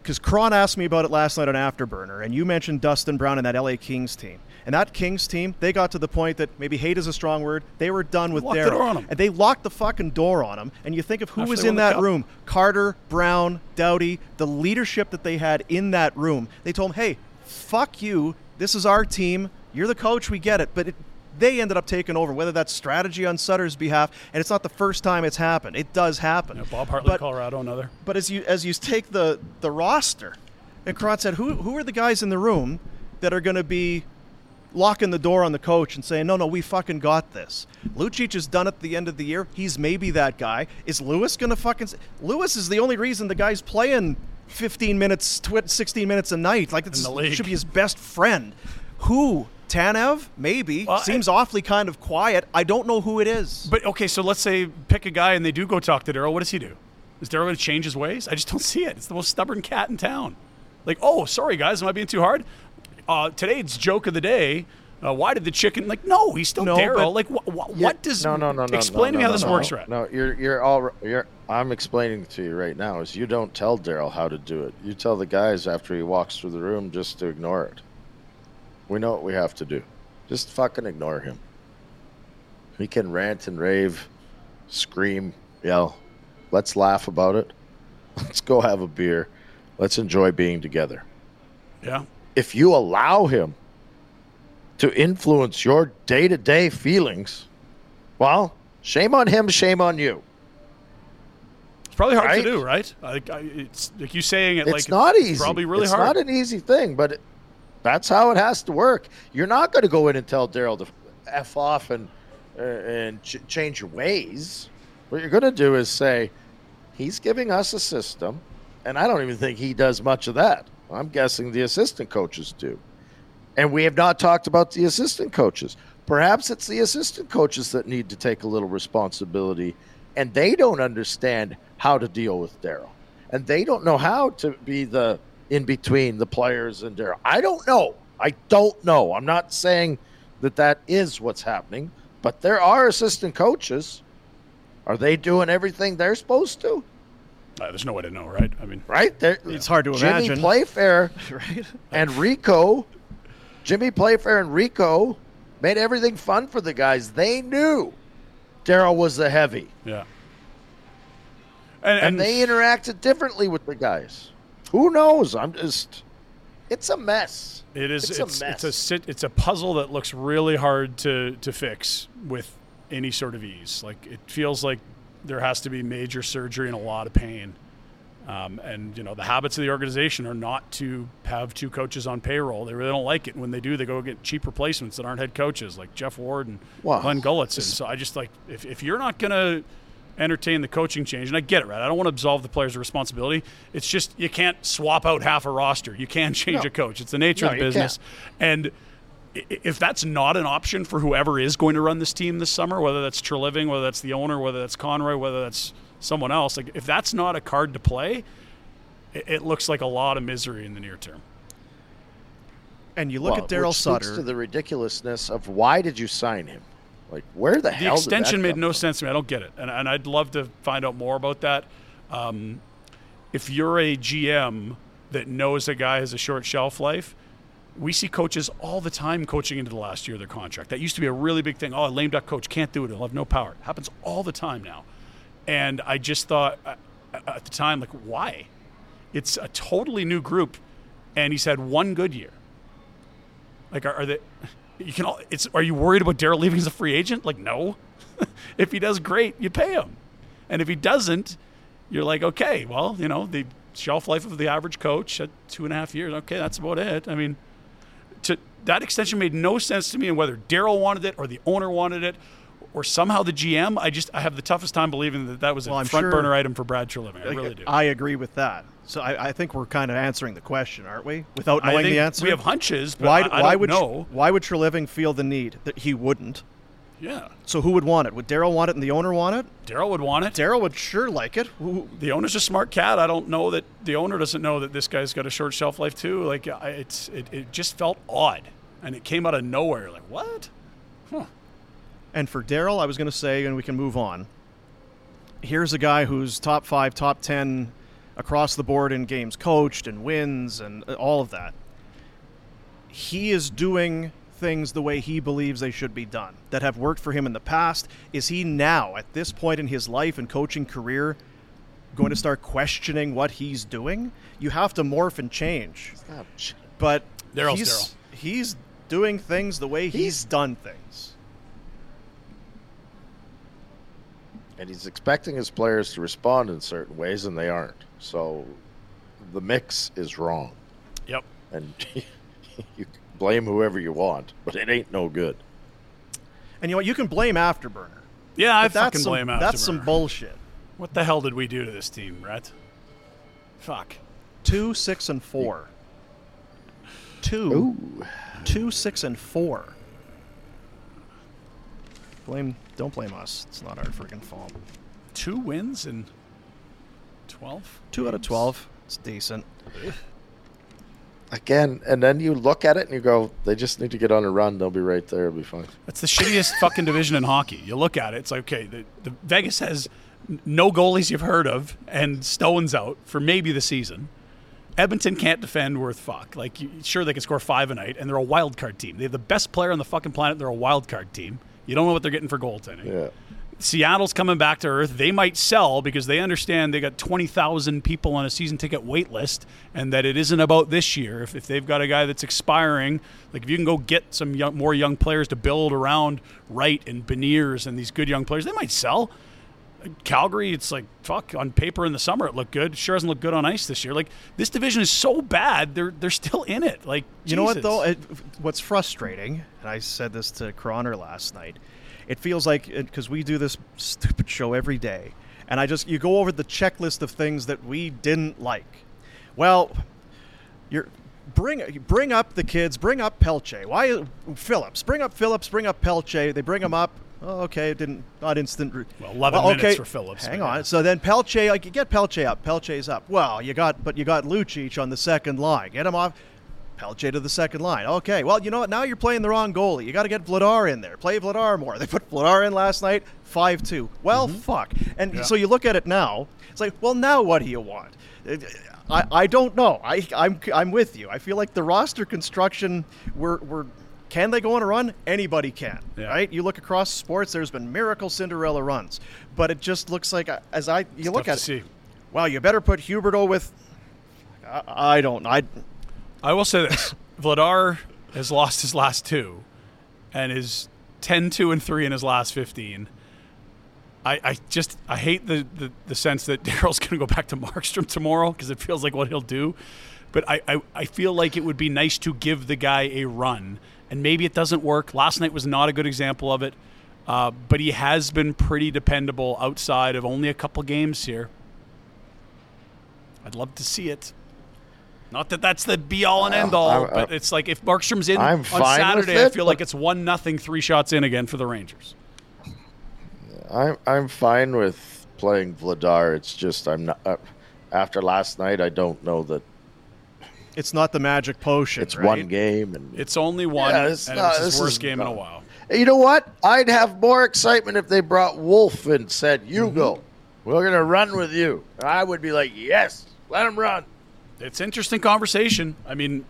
because Cron asked me about it last night on Afterburner, and you mentioned Dustin Brown and that LA Kings team. And that Kings team, they got to the point that maybe hate is a strong word. They were done with
Locked the
Daryl,
door on 'em.
and they locked the fucking door on him. And you think of who
After
was in that room: Carter, Brown, Doughty, the leadership that they had in that room. They told him, "Hey, fuck you. This is our team. You're the coach. We get it." But it, they ended up taking over, whether that's strategy on Sutter's behalf, and it's not the first time it's happened. It does happen.
Yeah, Bob Hartley,
But-
Colorado, another.
but as you as you take the the roster, and Cron said, who who are the guys in the room that are going to be locking the door on the coach and saying, no, no, we fucking got this. Lucic is done at the end of the year. He's maybe that guy. Is Lewis going to fucking? Lewis is the only reason the guy's playing 15 minutes, tw- 16 minutes a night. Like it's should be his best friend. Who? Tanev? Maybe.
Well,
Seems awfully kind of quiet. I don't know who it is.
But okay, so let's say pick a guy and they do go talk to Daryl. What does he do? Is Daryl going to change his ways? I just don't see it. It's the most stubborn cat in town. Like, oh, sorry guys, am I being too hard? Uh, today's joke of the day. Uh, why did the chicken like? No, he's still
No,
Daryl. Like, wh- wh-
Yeah,
what does?
no no no no
Explain
no,
to me
no,
how this
no,
works,
no,
Rat.
No, you're you're all you're. I'm explaining to you right now is you don't tell Daryl how to do it. You tell the guys after he walks through the room just to ignore it. We know what we have to do. Just fucking ignore him. He can rant and rave, scream, yell. Let's laugh about it. <laughs> Let's go have a beer. Let's enjoy being together.
Yeah.
If you allow him to influence your day to day feelings, well, shame on him, shame on you.
It's probably hard
Right?
to do, right? Like, I, it's like you saying it.
It's
like
not
it's
easy.
Probably really
it's
hard.
not an easy thing, but it, that's how it has to work. You're not going to go in and tell Daryl to f off and uh, and ch- change your ways. What you're going to do is say, he's giving us a system, and I don't even think he does much of that. I'm guessing the assistant coaches do. And we have not talked about the assistant coaches. Perhaps it's the assistant coaches that need to take a little responsibility, and they don't understand how to deal with Daryl, and they don't know how to be the in between the players and Daryl. I don't know. I don't know. I'm not saying that that is what's happening, but there are assistant coaches. Are they doing everything they're supposed to?
Uh, there's no way to know, right? I mean,
Right? They're,
It's hard to
Jimmy
imagine.
Playfair <laughs>
right?
and Rico, Jimmy Playfair and Rico made everything fun for the guys. They knew Daryl was the heavy,
yeah. And,
and
and
they interacted differently with the guys. Who knows? I'm just. It's a mess.
It is.
It's
It's,
a
it's, a sit. It's a puzzle that looks really hard to to fix with any sort of ease. Like it feels like there has to be major surgery and a lot of pain Um, and you know the habits of the organization are not to have two coaches on payroll. They really don't like it. When they do, they go get cheap replacements that aren't head coaches, like Geoff Ward and
Wow.
Glen Gulutzan. So I just like if, if you're not going to entertain the coaching change, and I get it, right? I don't want to absolve the players of responsibility. It's just you can't swap out half a roster. You can <laughs> change
No.
a coach. It's the nature
No,
of the
you
business. And if that's not an option for whoever is going to run this team this summer, whether that's Treliving, whether that's the owner, whether that's Conroy, whether that's someone else, like if that's not a card to play, it, it looks like a lot of misery in the near term.
And you look
Well,
at Daryl
which
Sutter.
to the ridiculousness of why did you sign him? Like, where the,
The
hell did that
extension made no
from?
sense to me. I don't get it, and, and I'd love to find out more about that. Um, if you're a GM that knows a guy has a short shelf life, we see coaches all the time coaching into the last year of their contract. That used to be a really big thing. Oh, a lame duck coach can't do it. He'll have no power. It happens all the time now. And I just thought uh, at the time, like, why? It's a totally new group, and he's had one good year. Like, are, are they? You can. All, it's. Are you worried about Daryl leaving as a free agent? Like, no. <laughs> if he does great, you pay him, and if he doesn't, you're like, okay, well, you know, the shelf life of the average coach at two and a half years. Okay, that's about it. I mean, to that extension made no sense to me, and whether Daryl wanted it or the owner wanted it. Or somehow the GM, I just I have the toughest time believing that that was a
Well, I'm
front
sure-
burner item for Brad Treliving. I really do.
I agree with that. So I, I think we're kind of answering the question, aren't we? Without knowing the answer.
we have hunches, but
why?
I- I
why
don't
would
know.
why would Treliving feel the need that he wouldn't?
yeah,
So who would want it? Would Daryl want it and the owner want it?
Daryl would want it.
Daryl would sure like it. Who,
the owner's a smart cat. I don't know that the owner doesn't know that this guy's got a short shelf life too. Like I, it's it, it just felt odd, and it came out of nowhere. Like what?
And for Daryl, I was going to say, and we can move on. Here's a guy who's top five, top ten across the board in games coached and wins and uh, all of that. He is doing things the way he believes they should be done that have worked for him in the past. Is he now, at this point in his life and coaching career, going to start questioning what he's doing? You have to morph and change.
Stop.
But
Daryl's
he's,
Daryl.
he's doing things the way he's done things.
And he's expecting his players to respond in certain ways, and they aren't. So the mix is wrong.
Yep.
And <laughs> you can blame whoever you want, but it ain't no good.
And you know what? You can blame Afterburner.
Yeah, I
But that's
fucking
some,
blame
That's some bullshit.
What the hell did we do to this team, Rhett? Fuck.
Two, six, and four. Two, two, six, and four. Blame. Don't blame us. It's not our freaking fault.
Two wins in twelve.
Two out of twelve. It's decent.
Again, and then you look at it and you go, they just need to get on a run. They'll be right there. It'll be fine.
That's the shittiest fucking division in hockey. You look at it, it's like okay, the, the Vegas has no goalies you've heard of, and Stone's out for maybe the season. Edmonton can't defend worth fuck. Like, sure they can score five a night, and they're a wild card team. They have the best player on the fucking planet. They're a wild card team. You don't know what they're getting for goaltending.
Yeah.
Seattle's coming back to earth. They might sell because they understand they got 20,000 people on a season ticket wait list and that it isn't about this year. If, if they've got a guy that's expiring, like if you can go get some young, more young players to build around Wright and Beniers and these good young players, they might sell. Calgary, it's like fuck. On paper in the summer, it looked good. Sure doesn't look good on ice this year. Like this division is so bad, they're they're still in it. Like
You know what though? It, what's frustrating, and I said this to Croner last night. It feels like because we do this stupid show every day, and I just you go over the checklist of things that we didn't like. Well, you're bring bring up the kids. Bring up Pelche. Why Phillips? Bring up Phillips. Bring up Pelche. They bring him up. Oh, okay, it didn't not instant. re-
Well, 11 minutes for Phillips,
Hang
yeah.
on. So then Pelche, like you get Pelche up. Pelche's up. Well, you got but you got Lucic on the second line. Get him off. Pelche to the second line. Okay. Well, you know what? Now you're playing the wrong goalie. You got to get Vladar in there. Play Vladar more. <laughs> They put Vladar in last night. Five two. Well, fuck. And
Yeah.
so you look at it now. It's like, well, now what do you want? I, I don't know. I I'm I'm with you. I feel like the roster construction. We're we're. Can they go on a run? Anybody can,
Yeah.
right? You look across sports. There's been miracle Cinderella runs, but it just looks like uh, as I you
It's
look at it.
see.
Well, you better put Huberto with. I, I don't. I
I will say this: <laughs> Vladar has lost his last two, and is 10-2 and three in his last fifteen. I, I just I hate the, the, the sense that <laughs> Daryl's going to go back to Markstrom tomorrow because it feels like what he'll do. But I, I, I feel like it would be nice to give the guy a run. And maybe it doesn't work. Last night was not a good example of it. Uh, but he has been pretty dependable outside of only a couple games here. I'd love to see it. Not that that's the be all and end all,
I'm- I'm-
but it's like if Markstrom's in
I'm
on
fine with
Saturday, I feel like it's one nothing, three shots in again for the Rangers.
I'm I'm fine with playing Vladar. It's just I'm not. Uh, after last night, I don't know that
It's not the magic potion.
it's
right?
one game. And
It's only one,
Yeah,
and
it's
it
not-
was his worst
is
game in a while.
you know what? I'd have more excitement if they brought Wolf and said, "You
Mm-hmm.
go. We're gonna run with you." And I would be like, "Yes, let him run."
It's interesting conversation. I mean,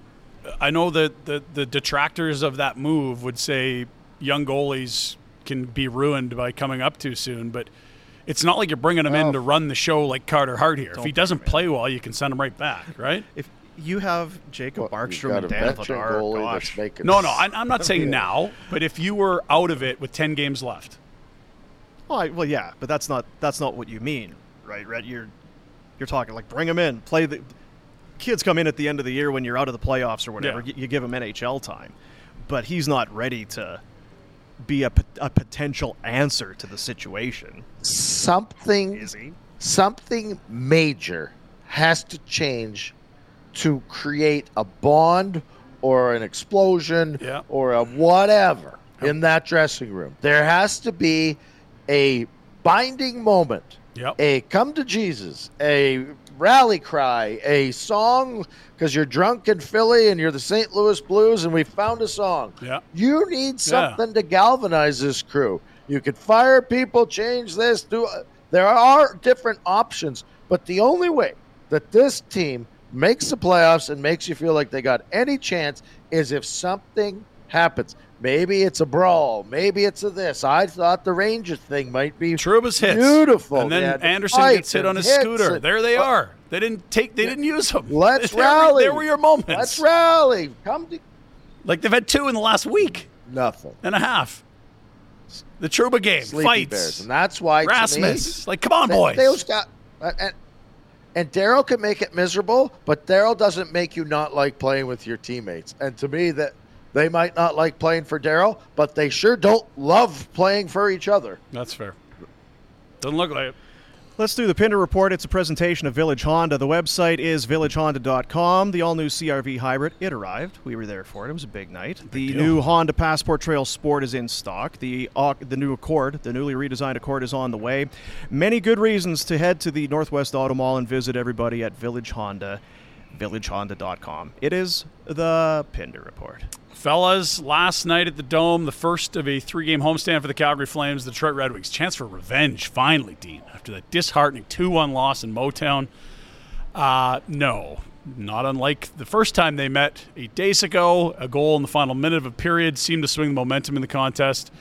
I know that the, the detractors of that move would say young goalies can be ruined by coming up too soon, but it's not like you're bringing him in to run the show like Carter Hart here. if he doesn't play well, you can send him right back, right?
If you have Jacob
Well, you've
Markstrom
got
and Dan Vladar, gosh.
No, no, I, I'm not saying <laughs> now, but if you were out of it with 10 games left,
Well, I, well, yeah, but that's not that's not what you mean, right? Right? You're you're talking like bring them in, play the kids come in at the end of the year when you're out of the playoffs or whatever.
Yeah.
You, you give him NHL time, but he's not ready to be a, a potential answer to the situation.
Something
Is he?
something major has to change to create a bond or an explosion
Yeah.
or a whatever in that dressing room. There has to be a binding moment,
Yep.
a come to Jesus, a rally cry, a song because you're drunk in Philly and you're the St. Louis Blues and we found a song.
Yeah.
You need something to galvanize this crew. You could fire people, change this, do. Uh, there are different options, but the only way that this team makes the playoffs and makes you feel like they got any chance is if something happens. Maybe it's a brawl. Maybe it's a this. I thought the Rangers thing might be
Trouba's hits.
beautiful.
And then
Andersson
gets hit on his scooter.
and-
There they
Well,
are. They didn't take. They didn't use them.
Let's <laughs>
there, were-
rally.
There were your moments.
Let's rally. Come to
Like they've had two in the last week
nothing.
and a half. The Truba game,
Sleepy
fights,
Bears, and that's why to me,
Rasmus. Like, come on,
They-
boys.
Those got uh, and and Daryl can make it miserable, but Daryl doesn't make you not like playing with your teammates. And to me, that they might not like playing for Daryl, but they sure don't love playing for each other.
That's fair. Doesn't look like it.
Let's do the Pinder Report. It's a presentation of Village Honda. The website is villagehonda.com. The all new CRV Hybrid, it arrived. We were there for it. It was a big night. the
deal.
new Honda Passport Trail Sport is in stock. The uh, the new Accord, the newly redesigned Accord, is on the way. Many good reasons to head to the Northwest Auto Mall and visit everybody at Village Honda, villagehonda.com. It is the Pinder Report.
Fellas, last night at the Dome, the first of a three game homestand for the Calgary Flames, the Detroit Red Wings. Chance for revenge, finally, Dean, after that disheartening 2 1 loss in Motown. Uh, no, not unlike the first time they met eight days ago. A goal in the final minute of a period seemed to swing the momentum in the contest.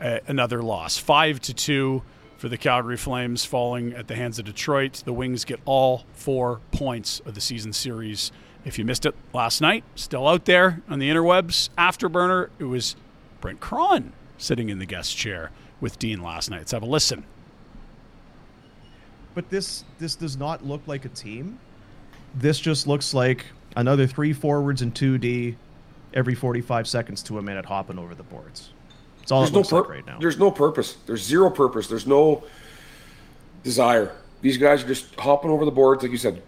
Uh, another loss, 5 to 2 for the Calgary Flames, falling at the hands of Detroit. The Wings get all four points of the season series. If you missed it last night, still out there on the interwebs, afterburner, it was Brent Cron sitting in the guest chair with Dean last night. Let's have a listen.
But this this does not look like a team. This just looks like another three forwards and two D every forty five seconds to a minute hopping over the boards. It's all
There's
it
no
looks like right now.
There's no purpose. There's zero purpose. There's no desire. These guys are just hopping over the boards, like you said,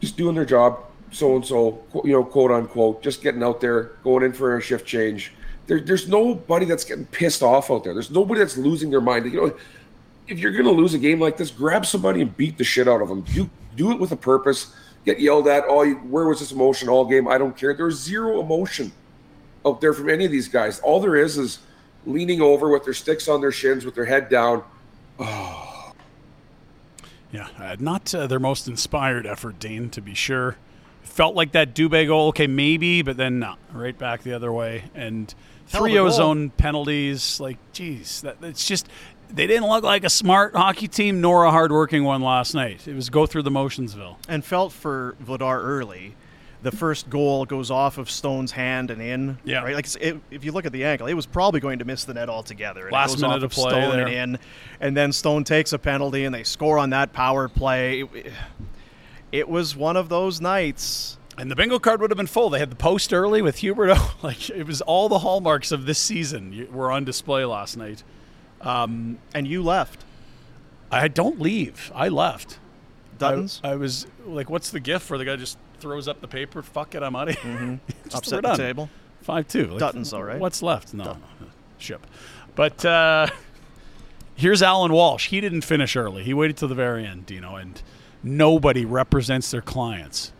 just doing their job, so and so, you know, quote unquote, just getting out there, going in for a shift change. There, there's nobody that's getting pissed off out there. There's nobody that's losing their mind. You know, if you're going to lose a game like this, grab somebody and beat the shit out of them. Do do it with a purpose. Get yelled at. Oh, you- where was this emotion all game? I don't care. There's zero emotion out there from any of these guys. All there is is leaning over with their sticks on their shins, with their head down.
Yeah, uh, not uh, their most inspired effort, Dean, to be sure. Felt like that Dubé goal, okay, maybe, but then no, right back the other way. And
Hell of a
three
goal.
ozone penalties, like, geez, that, it's just they didn't look like a smart hockey team nor a hardworking one last night. It was go through the motionsville.
and felt for Vladar early the first goal goes off of Stone's hand and in.
Yeah.
Right. Like it, if you look at the angle, it was probably going to miss the net altogether.
Last minute of play
Stone
there.
and in, and then Stone takes a penalty and they score on that power play. It, it was one of those nights.
And the bingo card would have been full. They had the post early with Huberto. <laughs> Like it was all the hallmarks of this season were on display last night. Um,
and you left.
I don't leave. I left.
Duttons?
I, I was like, "What's the gift?" for the guy just throws up the paper. Fuck it, I'm out of here. <laughs> Just,
Upset Mm-hmm. the
done.
table.
Five two. Like,
Duttons, all right.
What's left? No, no, ship. But uh, here's Alan Walsh. He didn't finish early. He waited till the very end, you know, and nobody represents their clients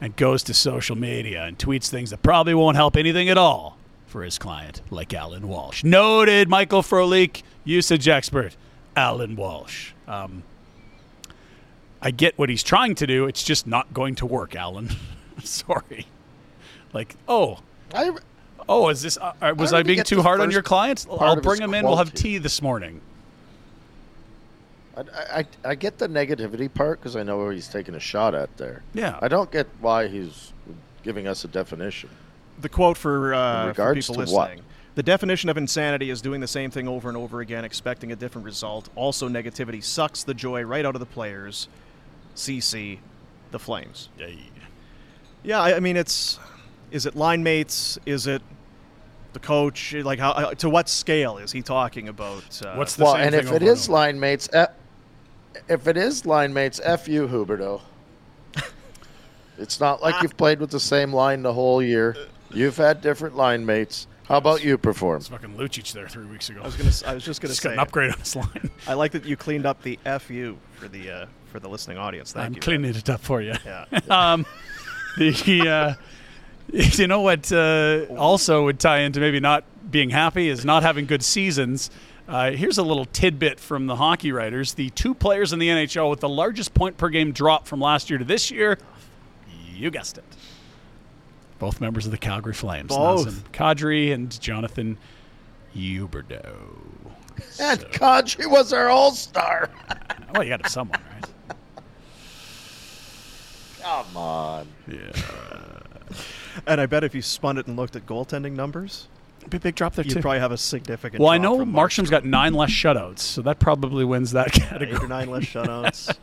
and goes to social media and tweets things that probably won't help anything at all for his client, like Alan Walsh. Noted Michael Frolik, usage expert, Alan Walsh. Um, I get what he's trying to do. It's just not going to work, Alan. <laughs> Sorry. Like, oh,
I,
oh, is this? Uh, uh, was
I
I, being too hard on your clients? I'll bring him in. We'll have tea this morning.
I, I, I get the negativity part because I know where he's taking a shot at there.
Yeah.
I don't get why he's giving us a definition.
The quote for, uh, for
regards
people
to what?
The definition of insanity is doing the same thing over and over again, expecting a different result. Also, negativity sucks the joy right out of the players. CC, the Flames. Yeah, I, I mean, it's. Is it line mates? Is it the coach? Like, how uh, to what scale is he talking about? Uh,
What's the
well,
same
and
thing
if
over
it
and
is
over?
line mates, eh, if it is line mates, f you, Huberto. it's not like you've played with the same line the whole year. You've had different line mates. How about you perform?
It's fucking Lucic there three weeks ago.
I was gonna. s- I was just gonna
Just
say.
got an upgrade on his line.
I like that you cleaned up the "fu" for the uh, for the listening audience. Thank
I'm
you.
cleaning it up for you.
Yeah. <laughs>
um, the uh, <laughs> you know what uh, also would tie into maybe not being happy is not having good seasons. Uh, here's a little tidbit from the hockey writers: the two players in the NHL with the largest point per game drop from last year to this year. You guessed it. Both members of the Calgary Flames,
Both.
Nazem Kadri and Jonathan Huberdeau.
And Kadri was our all star.
Well, you got to have someone, right?
Come on.
Yeah.
And I bet if you spun it and looked at goaltending numbers,
Big, big drop there
you'd
too.
probably have a significant.
Well, I know
from
Markstrom's got nine less shutouts, so that probably wins that
eight
category.
or nine less <laughs> shutouts.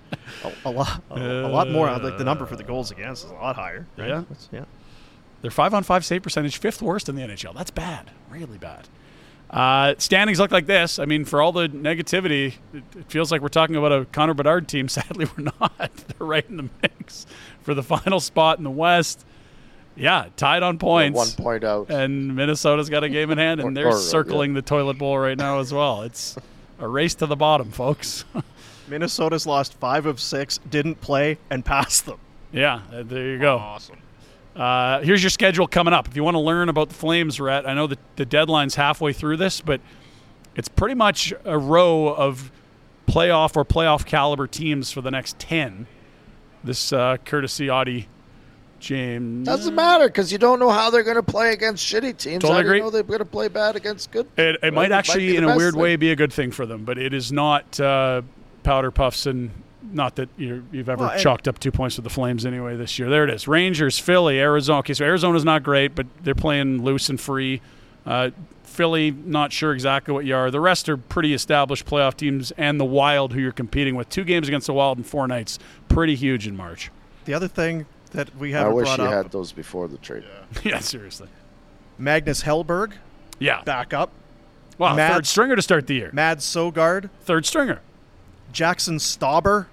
a, a lot, a, a lot more. Like the number for the goals against is a lot higher. Right?
Yeah.
That's- yeah.
Their five on five save percentage, fifth worst in the NHL. That's bad, really bad. Uh, standings look like this. I mean, for all the negativity, it, it feels like we're talking about a Connor Bedard team. <laughs> Sadly, we're not. <laughs> They're right in the mix for the <laughs> final spot in the West. Yeah, tied on points.
One point out.
And Minnesota's got a game in hand, and <laughs> they're
or,
circling the toilet bowl right now as well. It's a race to the bottom, folks. <laughs>
Minnesota's lost five of six, didn't play, and passed them.
yeah, uh, there you go.
Awesome.
Uh, here's your schedule coming up. If you want to learn about the Flames, Rhett, I know that the deadline's halfway through this, but it's pretty much a row of playoff or playoff caliber teams for the next 10. This uh, courtesy Audie James.
Doesn't matter because you don't know how they're going to play against shitty teams.
Totally
how do
agree.
know they're going to play bad against good?
It, it
Right?
might actually,
be the
in a weird
thing.
way, be a good thing for them, but it is not uh, powder puffs and not that you you've ever
Well,
chalked up two points with the Flames anyway this year. There it is. Rangers, Philly, Arizona. Okay, so Arizona's not great, but they're playing loose and free. Uh, Philly, not sure exactly what you are. The rest are pretty established playoff teams, and the Wild, who you're competing with. Two games against the Wild in four nights. Pretty huge in March.
The other thing that we
I
have.
I wish
brought
you
up,
had those before the trade. <laughs>
yeah, seriously.
Magnus Hellberg,
Yeah.
back up.
Wow,
Matt-
third stringer to start the year.
Mad Sogaard,
Third stringer.
Jaxson Stauber.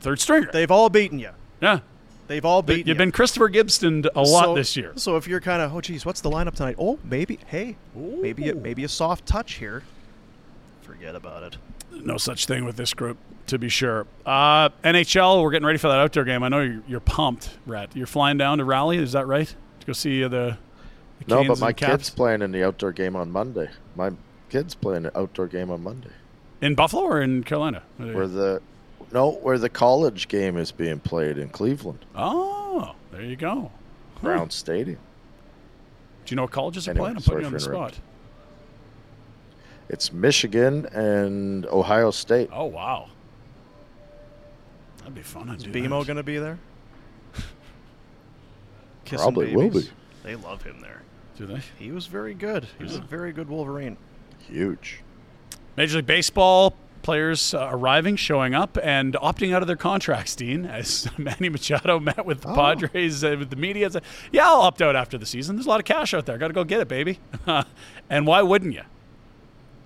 Third stringer.
They've all beaten you.
yeah.
They've all beaten
You've
you.
been Christopher Gibson a lot
So-
this year.
So if you're kind of, oh geez, what's the lineup tonight? Oh, maybe, hey, maybe a, maybe a soft touch here. Forget about it.
no such thing with this group, to be sure. Uh, NHL, we're getting ready for that outdoor game. I know you're, you're pumped, Rhett. You're flying down to Raleigh, is that right? To go see uh, the, the
No, but my
Caps
kid's playing in the outdoor game on Monday. My kid's playing the outdoor game on Monday.
in Buffalo or in Carolina.
Where the no, where the college game is being played in Cleveland,
oh, there you go.
Brown Stadium.
Do you know what colleges are
Anyway,
playing? I'm putting
sorry
you on the spot.
It's Michigan and Ohio State.
Oh wow, that'd be fun. I'd
Is
do
BMO going to be there? <laughs> kissing
Probably will be.
They love him there.
Do they?
He was very good. He was a very good Wolverine.
Huge.
Major League Baseball players uh, arriving, showing up, and opting out of their contracts, Dean, <laughs> as Manny Machado met with the
Oh.
Padres, uh, with the media. Said, yeah, I'll opt out after the season. There's a lot of cash out there. Got to go get it, baby. <laughs> and why wouldn't you?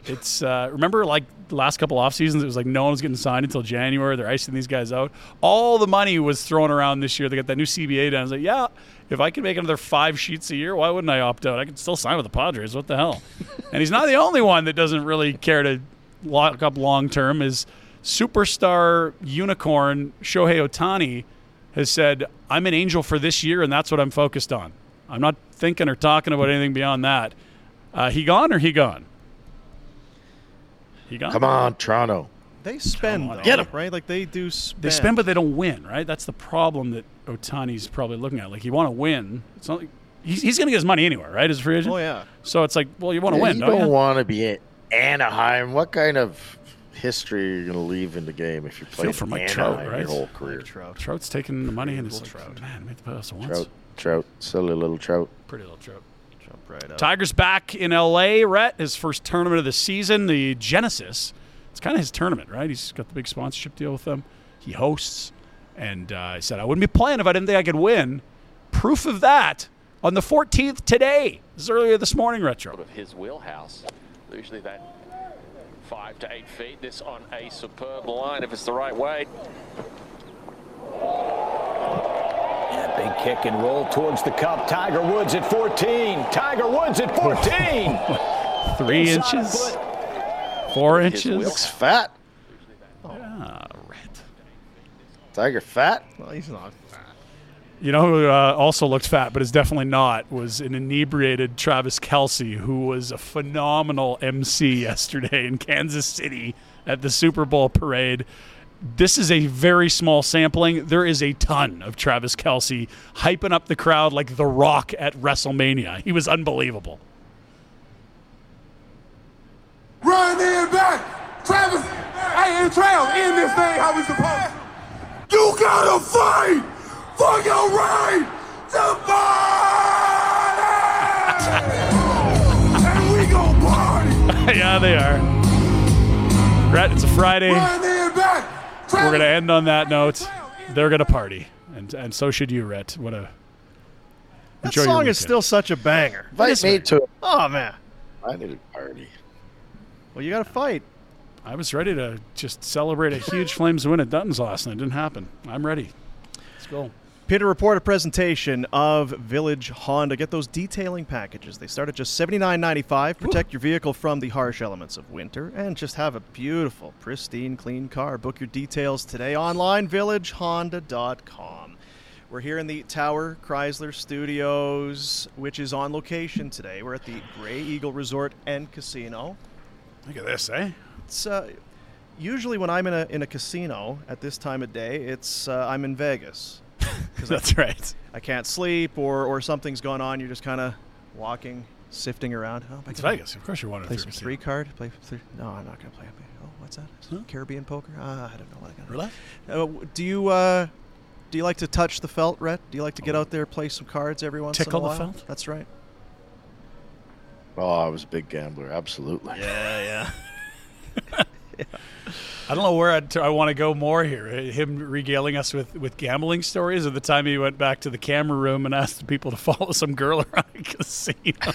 It's uh, remember like the last couple off seasons, it was like no one was getting signed until January. They're icing these guys out. All the money was thrown around this year. They got that new CBA down. I was like, yeah, if I can make another five sheets a year, why wouldn't I opt out? I could still sign with the Padres. What the hell? <laughs> and he's not the only one that doesn't really care to lock up long term. Is superstar unicorn Shohei Ohtani has said, I'm an angel for this year, and that's what I'm focused on. I'm not thinking or talking about anything beyond that. Uh, he gone or he gone? He gone?
Come on, Toronto.
They spend,
on,
though,
get 'em.
right? Like they do spend.
They spend, but they don't win, right? That's the problem that Ohtani's probably looking at. Like, you want to win. It's not like he's, he's going to get his money anywhere, right? As a free agent.
Oh yeah.
So it's like, well, you want to
Yeah,
win,
you
don't,
don't
you?
want to be at Anaheim. What kind of history are you going to leave in the game if you play
for Mike Trout, right?
your whole career?
Trout.
Trout's taking the money and it's
Little
like,
Trout.
man, made the playoffs once.
Trout, Trout, silly little Trout.
Pretty little Trout.
Jump right up.
Tigers back in LA, Rhett, his first tournament of the season, the Genesis. It's kind of his tournament, right? He's got the big sponsorship deal with them. He hosts. And uh, I said, I wouldn't be playing if I didn't think I could win. Proof of that on the 14th today. This is earlier this morning, Retro.
of his wheelhouse. Usually that five to eight feet. This on a superb line if it's the right way.
Yeah, big kick and roll towards the cup. Tiger Woods at 14. Tiger Woods at 14. <laughs>
Three
Inside
inches, four
His
inches.
Looks fat.
Ah, Rhett.
Tiger fat.
Well, he's not.
You know who uh, also looked fat, but is definitely not, was an inebriated Travis Kelce, who was a phenomenal MC yesterday in Kansas City at the Super Bowl parade. This is a very small sampling. There is a ton of Travis Kelce hyping up the crowd like The Rock at WrestleMania. He was unbelievable.
Run in back. Travis, hey, Trail, in this thing how we supposed to. You gotta fight for your right to party! and we gon' party! <laughs>
yeah, they are. Rhett, it's a Friday.
Run in back.
We're going to end on that note. They're going to party. And, and so should you, Rhett. What a.
That
enjoy
song is still such a banger.
Invite me to.
Oh man.
I need a party.
Well, you got to fight.
I was ready to just celebrate a huge Flames win at Dutton's last night. It didn't happen. I'm ready. Let's go.
Pinder report a presentation of Village Honda. Get those detailing packages. They start at just $79.95. Protect your vehicle from the harsh elements of winter and just have a beautiful, pristine, clean car. Book your details today online, villagehonda.com. We're here in the Tower Chrysler Studios, which is on location today. We're at the Grey Eagle Resort and Casino.
Look at this, eh?
It's uh, usually when I'm in a in a casino at this time of day, it's uh, I'm in Vegas. 'Cause <laughs> I-
That's right.
I can't sleep or or something's going on. You're just kind of walking, sifting around. Oh,
It's
can I
Vegas. Of course you want to
Play some three card. Play three. No, I'm not gonna play. Oh, what's that?
Huh?
Caribbean poker? Uh, I don't know what I got.
Roulette?
Uh, do you uh, do you like to touch the felt, Rhett? Do you like to get out there, play some cards every once
Tickle
in a while?
the felt?
That's right.
Oh, I was a big gambler. Absolutely.
Yeah, yeah. <laughs> <laughs>
I don't know where I'd, I want to go more here. Uh, Him regaling us with, with gambling stories, or the time he went back to the camera room and asked people to <laughs> follow some girl around a casino. <laughs>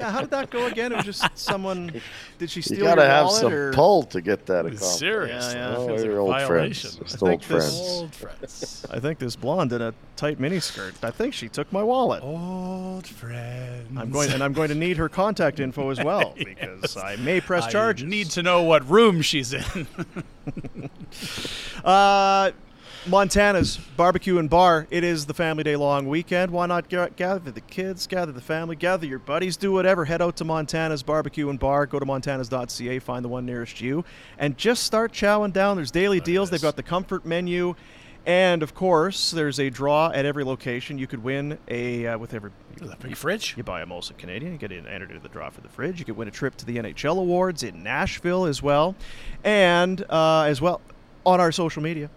Yeah, how did that go again? It was just someone. Did she steal
You gotta
your
have
wallet
some
or?
pull to get that
It's
accomplished.
serious.
Yeah, yeah.
Oh,
Feels like
old
violation.
friends. Just
think
old
this-
friends.
Old friends.
I think this blonde in a tight miniskirt. I think she took my wallet.
Old friends.
I'm going, and I'm going to need her contact info as well because I may press <laughs>
I need to know what room she's in. <laughs>
Uh, Montana's barbecue and bar. It is the family day long weekend. Why not ga- gather the kids, gather the family, gather your buddies, do whatever. Head out to Montana's barbecue and bar. Go to montanas.ca, find the one nearest you, and just start chowing down. There's daily deals. They've got the comfort menu. And of course, there's a draw at every location. You could win a uh, with every
a big fridge.
You buy a Molson Canadian, you get in, entered into the draw for the fridge. You could win a trip to the NHL awards in Nashville as well, and uh, as well on our social media.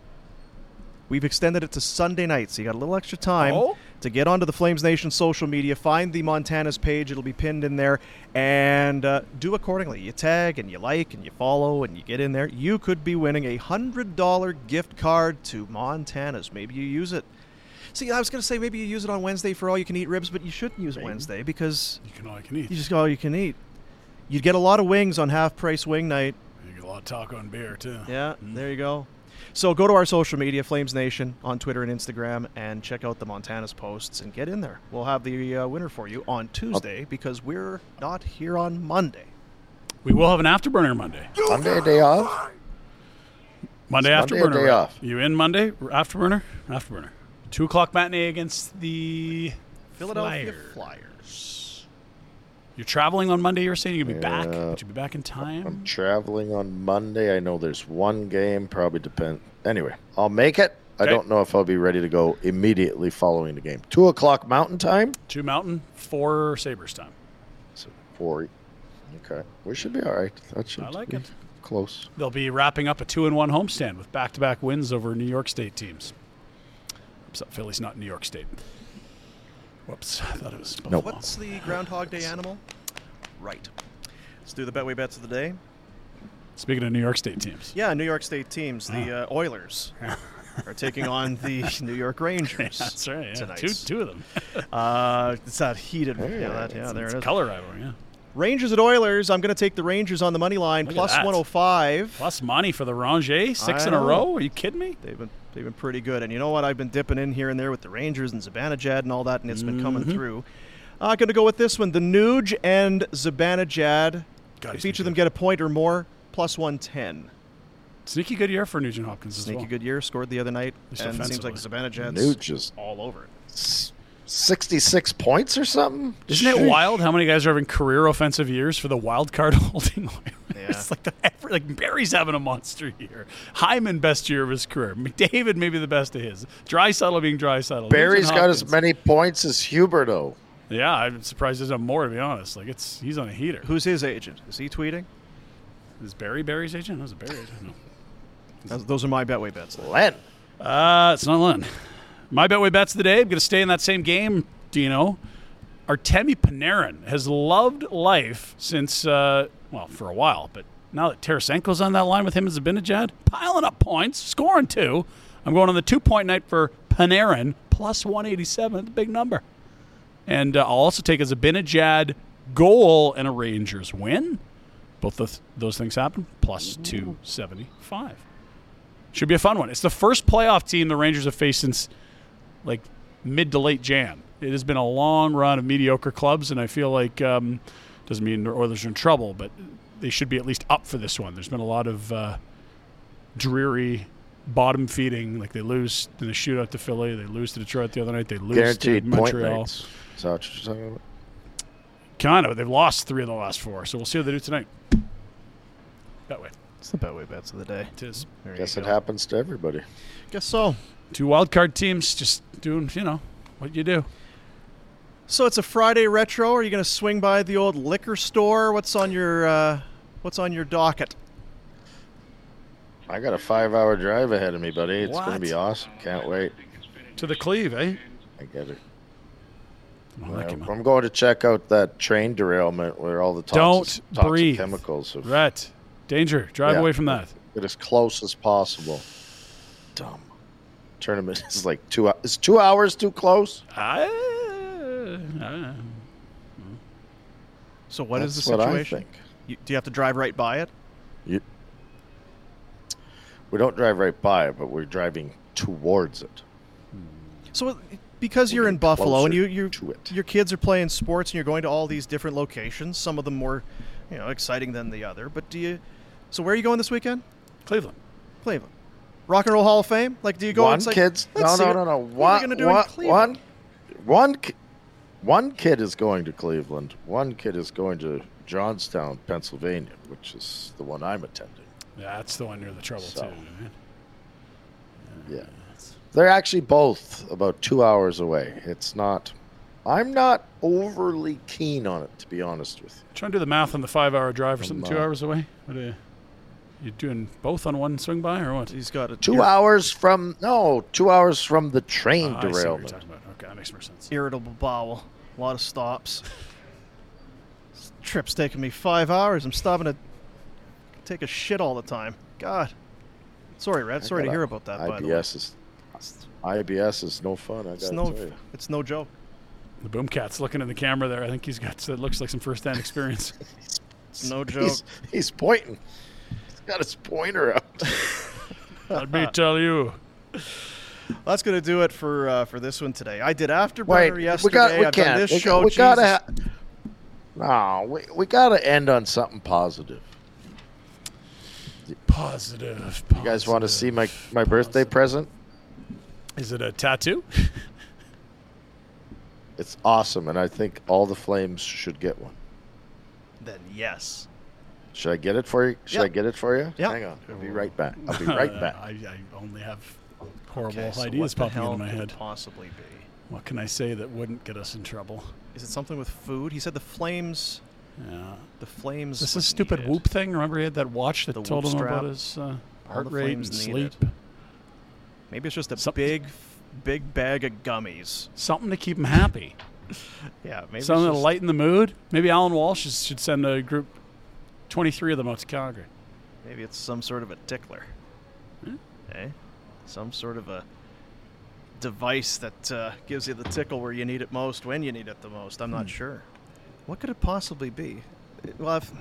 We've extended it to Sunday night, so you got a little extra time
Oh?
to get onto the Flames Nation social media, find the Montana's page. It'll be pinned in there, and uh, do accordingly. You tag and you like and you follow and you get in there. You could be winning a hundred dollar gift card to Montana's. Maybe you use it. See, I was going to say maybe you use it on Wednesday for all you can eat ribs, but you shouldn't use it Wednesday because
You can all you can eat.
you just go all you can eat. You'd get a lot of wings on half price wing night.
You get a lot of taco and beer too.
Yeah, there you go. So go to our social media, Flames Nation, on Twitter and Instagram, and check out the Montana's posts and get in there. We'll have the uh, winner for you on Tuesday because we're not here on Monday.
We will have an afterburner Monday.
Monday day off.
Monday
It's Monday
afterburner.
day
right?
off?
You in Monday? Afterburner? Afterburner. Two o'clock matinee against the
Philadelphia
Flyers.
Flyers.
You're traveling on Monday. You were saying you'll be back.
Yeah.
Would you be back in time?
I'm traveling on Monday. I know there's one game. Probably depend. Anyway, I'll make it. I don't know if I'll be ready to go immediately following the game. Two o'clock Mountain Time.
Two Mountain, four Sabres time.
So four. Okay, we should be all right. That should
I like
be
it.
Close.
They'll be wrapping up a two and one homestand with back to back wins over New York State teams. Except Philly's not New York State. Whoops. I thought it was Buffalo.
What's the Groundhog Day animal? Right. Let's do the Betway bets of the day.
Speaking of New York State teams.
Yeah, New York State teams. The uh, Oilers <laughs> are taking on the <laughs> New York Rangers.
That's right. Yeah.
Tonight.
Two, two of them. <laughs>
Uh, it's that heated. yeah, that, yeah,
It's-
there
it's
it is.
Color rivalry, yeah.
Rangers at Oilers. I'm going to take the Rangers on the money line,
Look at
plus
that.
105.
Plus money for the Rangers, six
I
in a
know.
row. Are you kidding me?
They've been they've been pretty good, and you know what? I've been dipping in here and there with the Rangers and Zibanejad and all that, and it's been coming
Mhm.
through. I'm going to go with this one: the Nuge and Zibanejad.
God,
if
he's
each of them get a point or more, plus 110.
Sneaky good year for Nugent Hopkins as
Sneaky
well.
good year, scored the other night, and it seems like
offensively.
Zibanejad's
Nuge is
all over it.
S- 66 points or something.
Isn't it
Sheesh.
wild how many guys are having career offensive years for the wild card <laughs> holding?
Yeah.
it's like the like Barrie's having a monster year. Hyman best year of his career. McDavid maybe the best of his. Draisaitl being Draisaitl.
Barry's
Nugent
got as many points as Huberdeau.
Yeah, I'm surprised there's not more to be honest. Like it's he's on a heater.
Who's his agent? Is he tweeting?
Is Barry Barry's agent? No, it's Barry agent. No.
Those- Those are my Betway bets.
Len.
Uh, it's not Len. My Betway bets of the day. I'm going to stay in that same game, Dino. Artemi Panarin has loved life since, uh, well, for a while, but now that Tarasenko's on that line with him Zibanejad, piling up points, scoring two. I'm going on the two point night for Panarin, plus 187. That's a big number. And uh, I'll also take a Zibanejad goal and a Rangers win. Both of those things happen, plus 275. Should be a fun one. It's the first playoff team the Rangers have faced since like mid to late Jan. It has been a long run of mediocre clubs, and I feel like um, doesn't mean the Oilers are in trouble, but they should be at least up for this one. There's been a lot of uh, dreary bottom feeding. Like they lose in the shootout to Philly, they lose to Detroit the other night, they lose
Guaranteed
to
point
Montreal.
nights. Is that what you're talking about?
Kind of. They've lost three of the last four, so we'll see what they do tonight. That way.
It's the Betway bets of the day.
It is.
There
Guess it happens to everybody.
Guess so.
Two wild card teams just doing, you know, what you do.
So it's a Friday retro. Are you going to swing by the old liquor store? What's on your uh, What's on your docket?
I got a five-hour drive ahead of me, buddy. It's going to be awesome. Can't wait.
To the Cleve, eh?
I get it.
I like
Uh,
him.
I'm going to check out that train derailment where all the toxic,
Don't
toxic
breathe.
chemicals have
Rhett, danger. Drive
Yeah.
away from that.
get as close as possible. Dumb. Tournament is like two. Is two hours too close?
I, I,
So what is
That's
the
what I
situation?
think.
You, do you have to drive right by it?
You, we don't drive right by it, but we're driving towards it.
So it- because you're in Buffalo and you, you your kids are playing sports and you're going to all these different locations, some of them more, you know, exciting than the other. But do you? So where are you going this weekend?
Cleveland.
Cleveland. Rock and Roll Hall of Fame? Like, do you go?
one
like,
kid's
let's
no,
see
no,
what-
no, no.
What are we
One,
gonna do
one,
in Cleveland?
one, one, ki- one kid is going to Cleveland. One kid is going to Johnstown, Pennsylvania, which is the one I'm attending.
Yeah, that's the one near the trouble
So.
too. Man.
Yeah. They're actually both about two hours away. It's not. I'm not overly keen on it, to be honest with you.
Trying to do the math on the five-hour drive or something. Two hours away. What do you? You doing both on one swing by or what?
He's got a
Two hours from no, two hours from the train
ah, I see what you're
derailment.
talking about. Okay, that makes more sense.
irritable bowel. A lot of stops. This trip's taking me five hours. I'm stopping to take a shit all the time. God. Sorry, Rhett. Sorry to
gotta-
hear about that. By the way.
IBS is IBS is no fun. I
It's no,
tell you.
it's no joke.
The boom cat's looking in the camera there. I think he's got it looks like some first hand experience. <laughs>
It's no joke.
He's, he's pointing. He's got his pointer out. <laughs>
Let me tell you.
That's gonna do it for uh, for this one today. I did
Wait,
Afterburner
we
yesterday.
got we
I've
can't.
this
we,
show.
we gotta. Ha- no, we we gotta end on something positive.
Positive.
You guys want to see my my birthday present?
Is it a tattoo?
It's awesome, and I think all the Flames should get one.
Then yes.
Should I get it for you? Should I get it for you?
Yep.
Hang on. I'll be right back. I'll be <laughs> right back.
I, I only have horrible
Okay, so
ideas
what the
popping into my
could
head.
possibly be?
What can I say that wouldn't get us in trouble?
Is it something with food? He said the flames.
Yeah.
The flames.
Is this a
would
stupid
need it.
Whoop thing? Remember he had that watch that
The
told
Whoop
him
strap?
about his uh, heart rate and sleep?
it. Maybe it's just a big, big bag of gummies.
Something to keep him happy. <laughs>
Yeah, maybe
Something to lighten the mood. Maybe Alan Walsh should send a group, 23 of them out to Calgary.
Maybe it's some sort of a tickler.
Hmm?
Eh? Some sort of a device that uh, gives you the tickle where you need it most when you need it the most. I'm
Hmm.
not sure. What could it possibly be? Well, I've,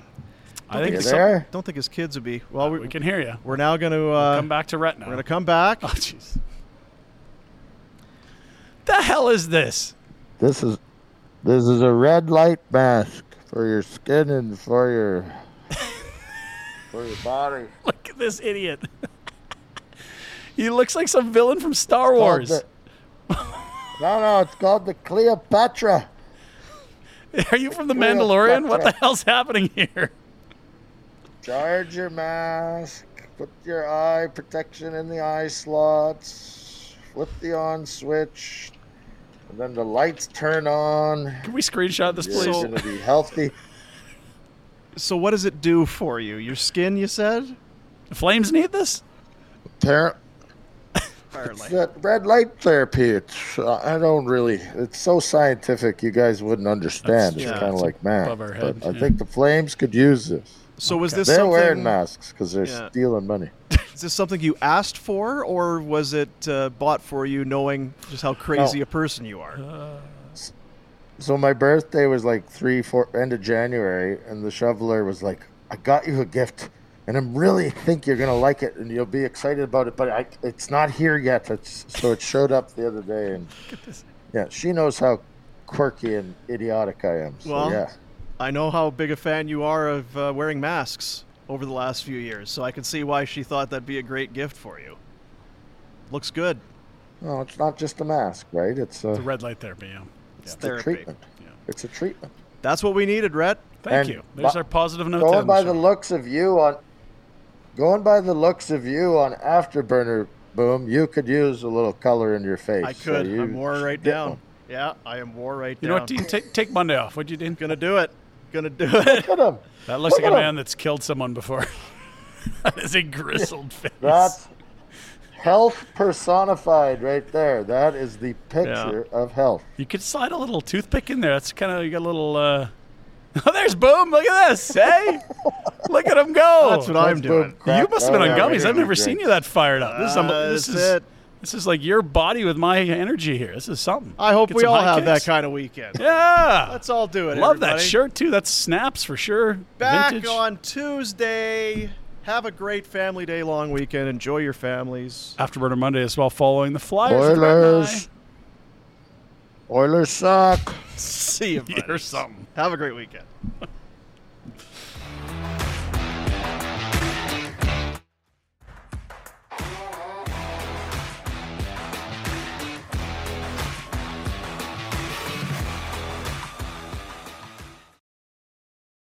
I
don't
think
his-
it's some-
don't think his kids would be. Well, we,
we can hear you.
We're now going to uh,
come back to Retina.
We're going to come back.
Oh, jeez. The hell is this?
This is this is a red light mask for your skin and for your body. <laughs>
Look at this idiot. <laughs> he looks like some villain from Star Wars.
Called the- no, no, it's called the Cleopatra. <laughs>
Are you from The Mandalorian? What the hell's happening here?
Charge your mask. Put your eye protection in the eye slots. Flip the on switch. And then the lights turn on.
Can we screenshot this,
You're
please?
going to be healthy.
So, what does it do for you? Your skin, you said?
The Flames need this?
Ter-
Apparently.
It's that red light therapy. It's uh, I don't really. It's so scientific, you guys wouldn't understand.
That's-
it's
yeah,
kind of like math.
head,
but I think the Flames could use this.
So was this
They're
something?
wearing masks because they're
Yeah.
stealing money. <laughs>
Is this something you asked for, or was it uh, bought for you, knowing just how crazy
No.
a person you are?
So my birthday was like three, four, end of January, and the shoveler was like, "I got you a gift, and I'm really think you're gonna like it, and you'll be excited about it. But I, it's not here yet. It's, so it showed up the other day, and yeah, she knows how quirky and idiotic I am. So
well,
yeah,
I know how big a fan you are of uh, wearing masks over the last few years, so I can see why she thought that'd be a great gift for you. Looks good.
no, it's not just a mask, right? It's a,
The red light therapy, yeah.
It's
it's a
therapy.
treatment. It's a treatment.
That's what we needed, Rhett.
Thank
And
you. There's
bu-
our positive note.
Going by
the
the
show.
looks of you on, going by the looks of you on Afterburner, boom, you could use a little color in your face.
I
So
could.
you
I'm wore right
get
down.
one.
Yeah, I am wore right
You
down.
You know what? Dean? Take, take Monday off. What'd you do?
Gonna do it. Gonna do it.
Look at him.
That looks
Look
like a
at him.
man that's killed someone before. <laughs> that is a grizzled face.
That's health personified right there. That is the picture of health.
You could slide a little toothpick in there. That's kind of you got a little. uh <laughs> Oh, there's Boom! Look at this. Hey, look at him go.
That's what I'm doing.
crack.
You must have been
Oh,
on
yeah,
gummies.
we
I've never seen you that fired up. This is
Uh,
this is
it.
this is like your body with my energy here. This is something.
I hope
Get
we all
high
have that kind of weekend.
Yeah,
Let's all do it.
love that shirt too. That's snaps for sure.
Back
Vintage.
on Tuesday. Have a great family day long weekend. Enjoy your families.
Afterburner Monday as well. Following the Flyers. with Rhett and
Oilers. Oilers suck.
See you. <laughs>
I. Or something.
Have a great weekend.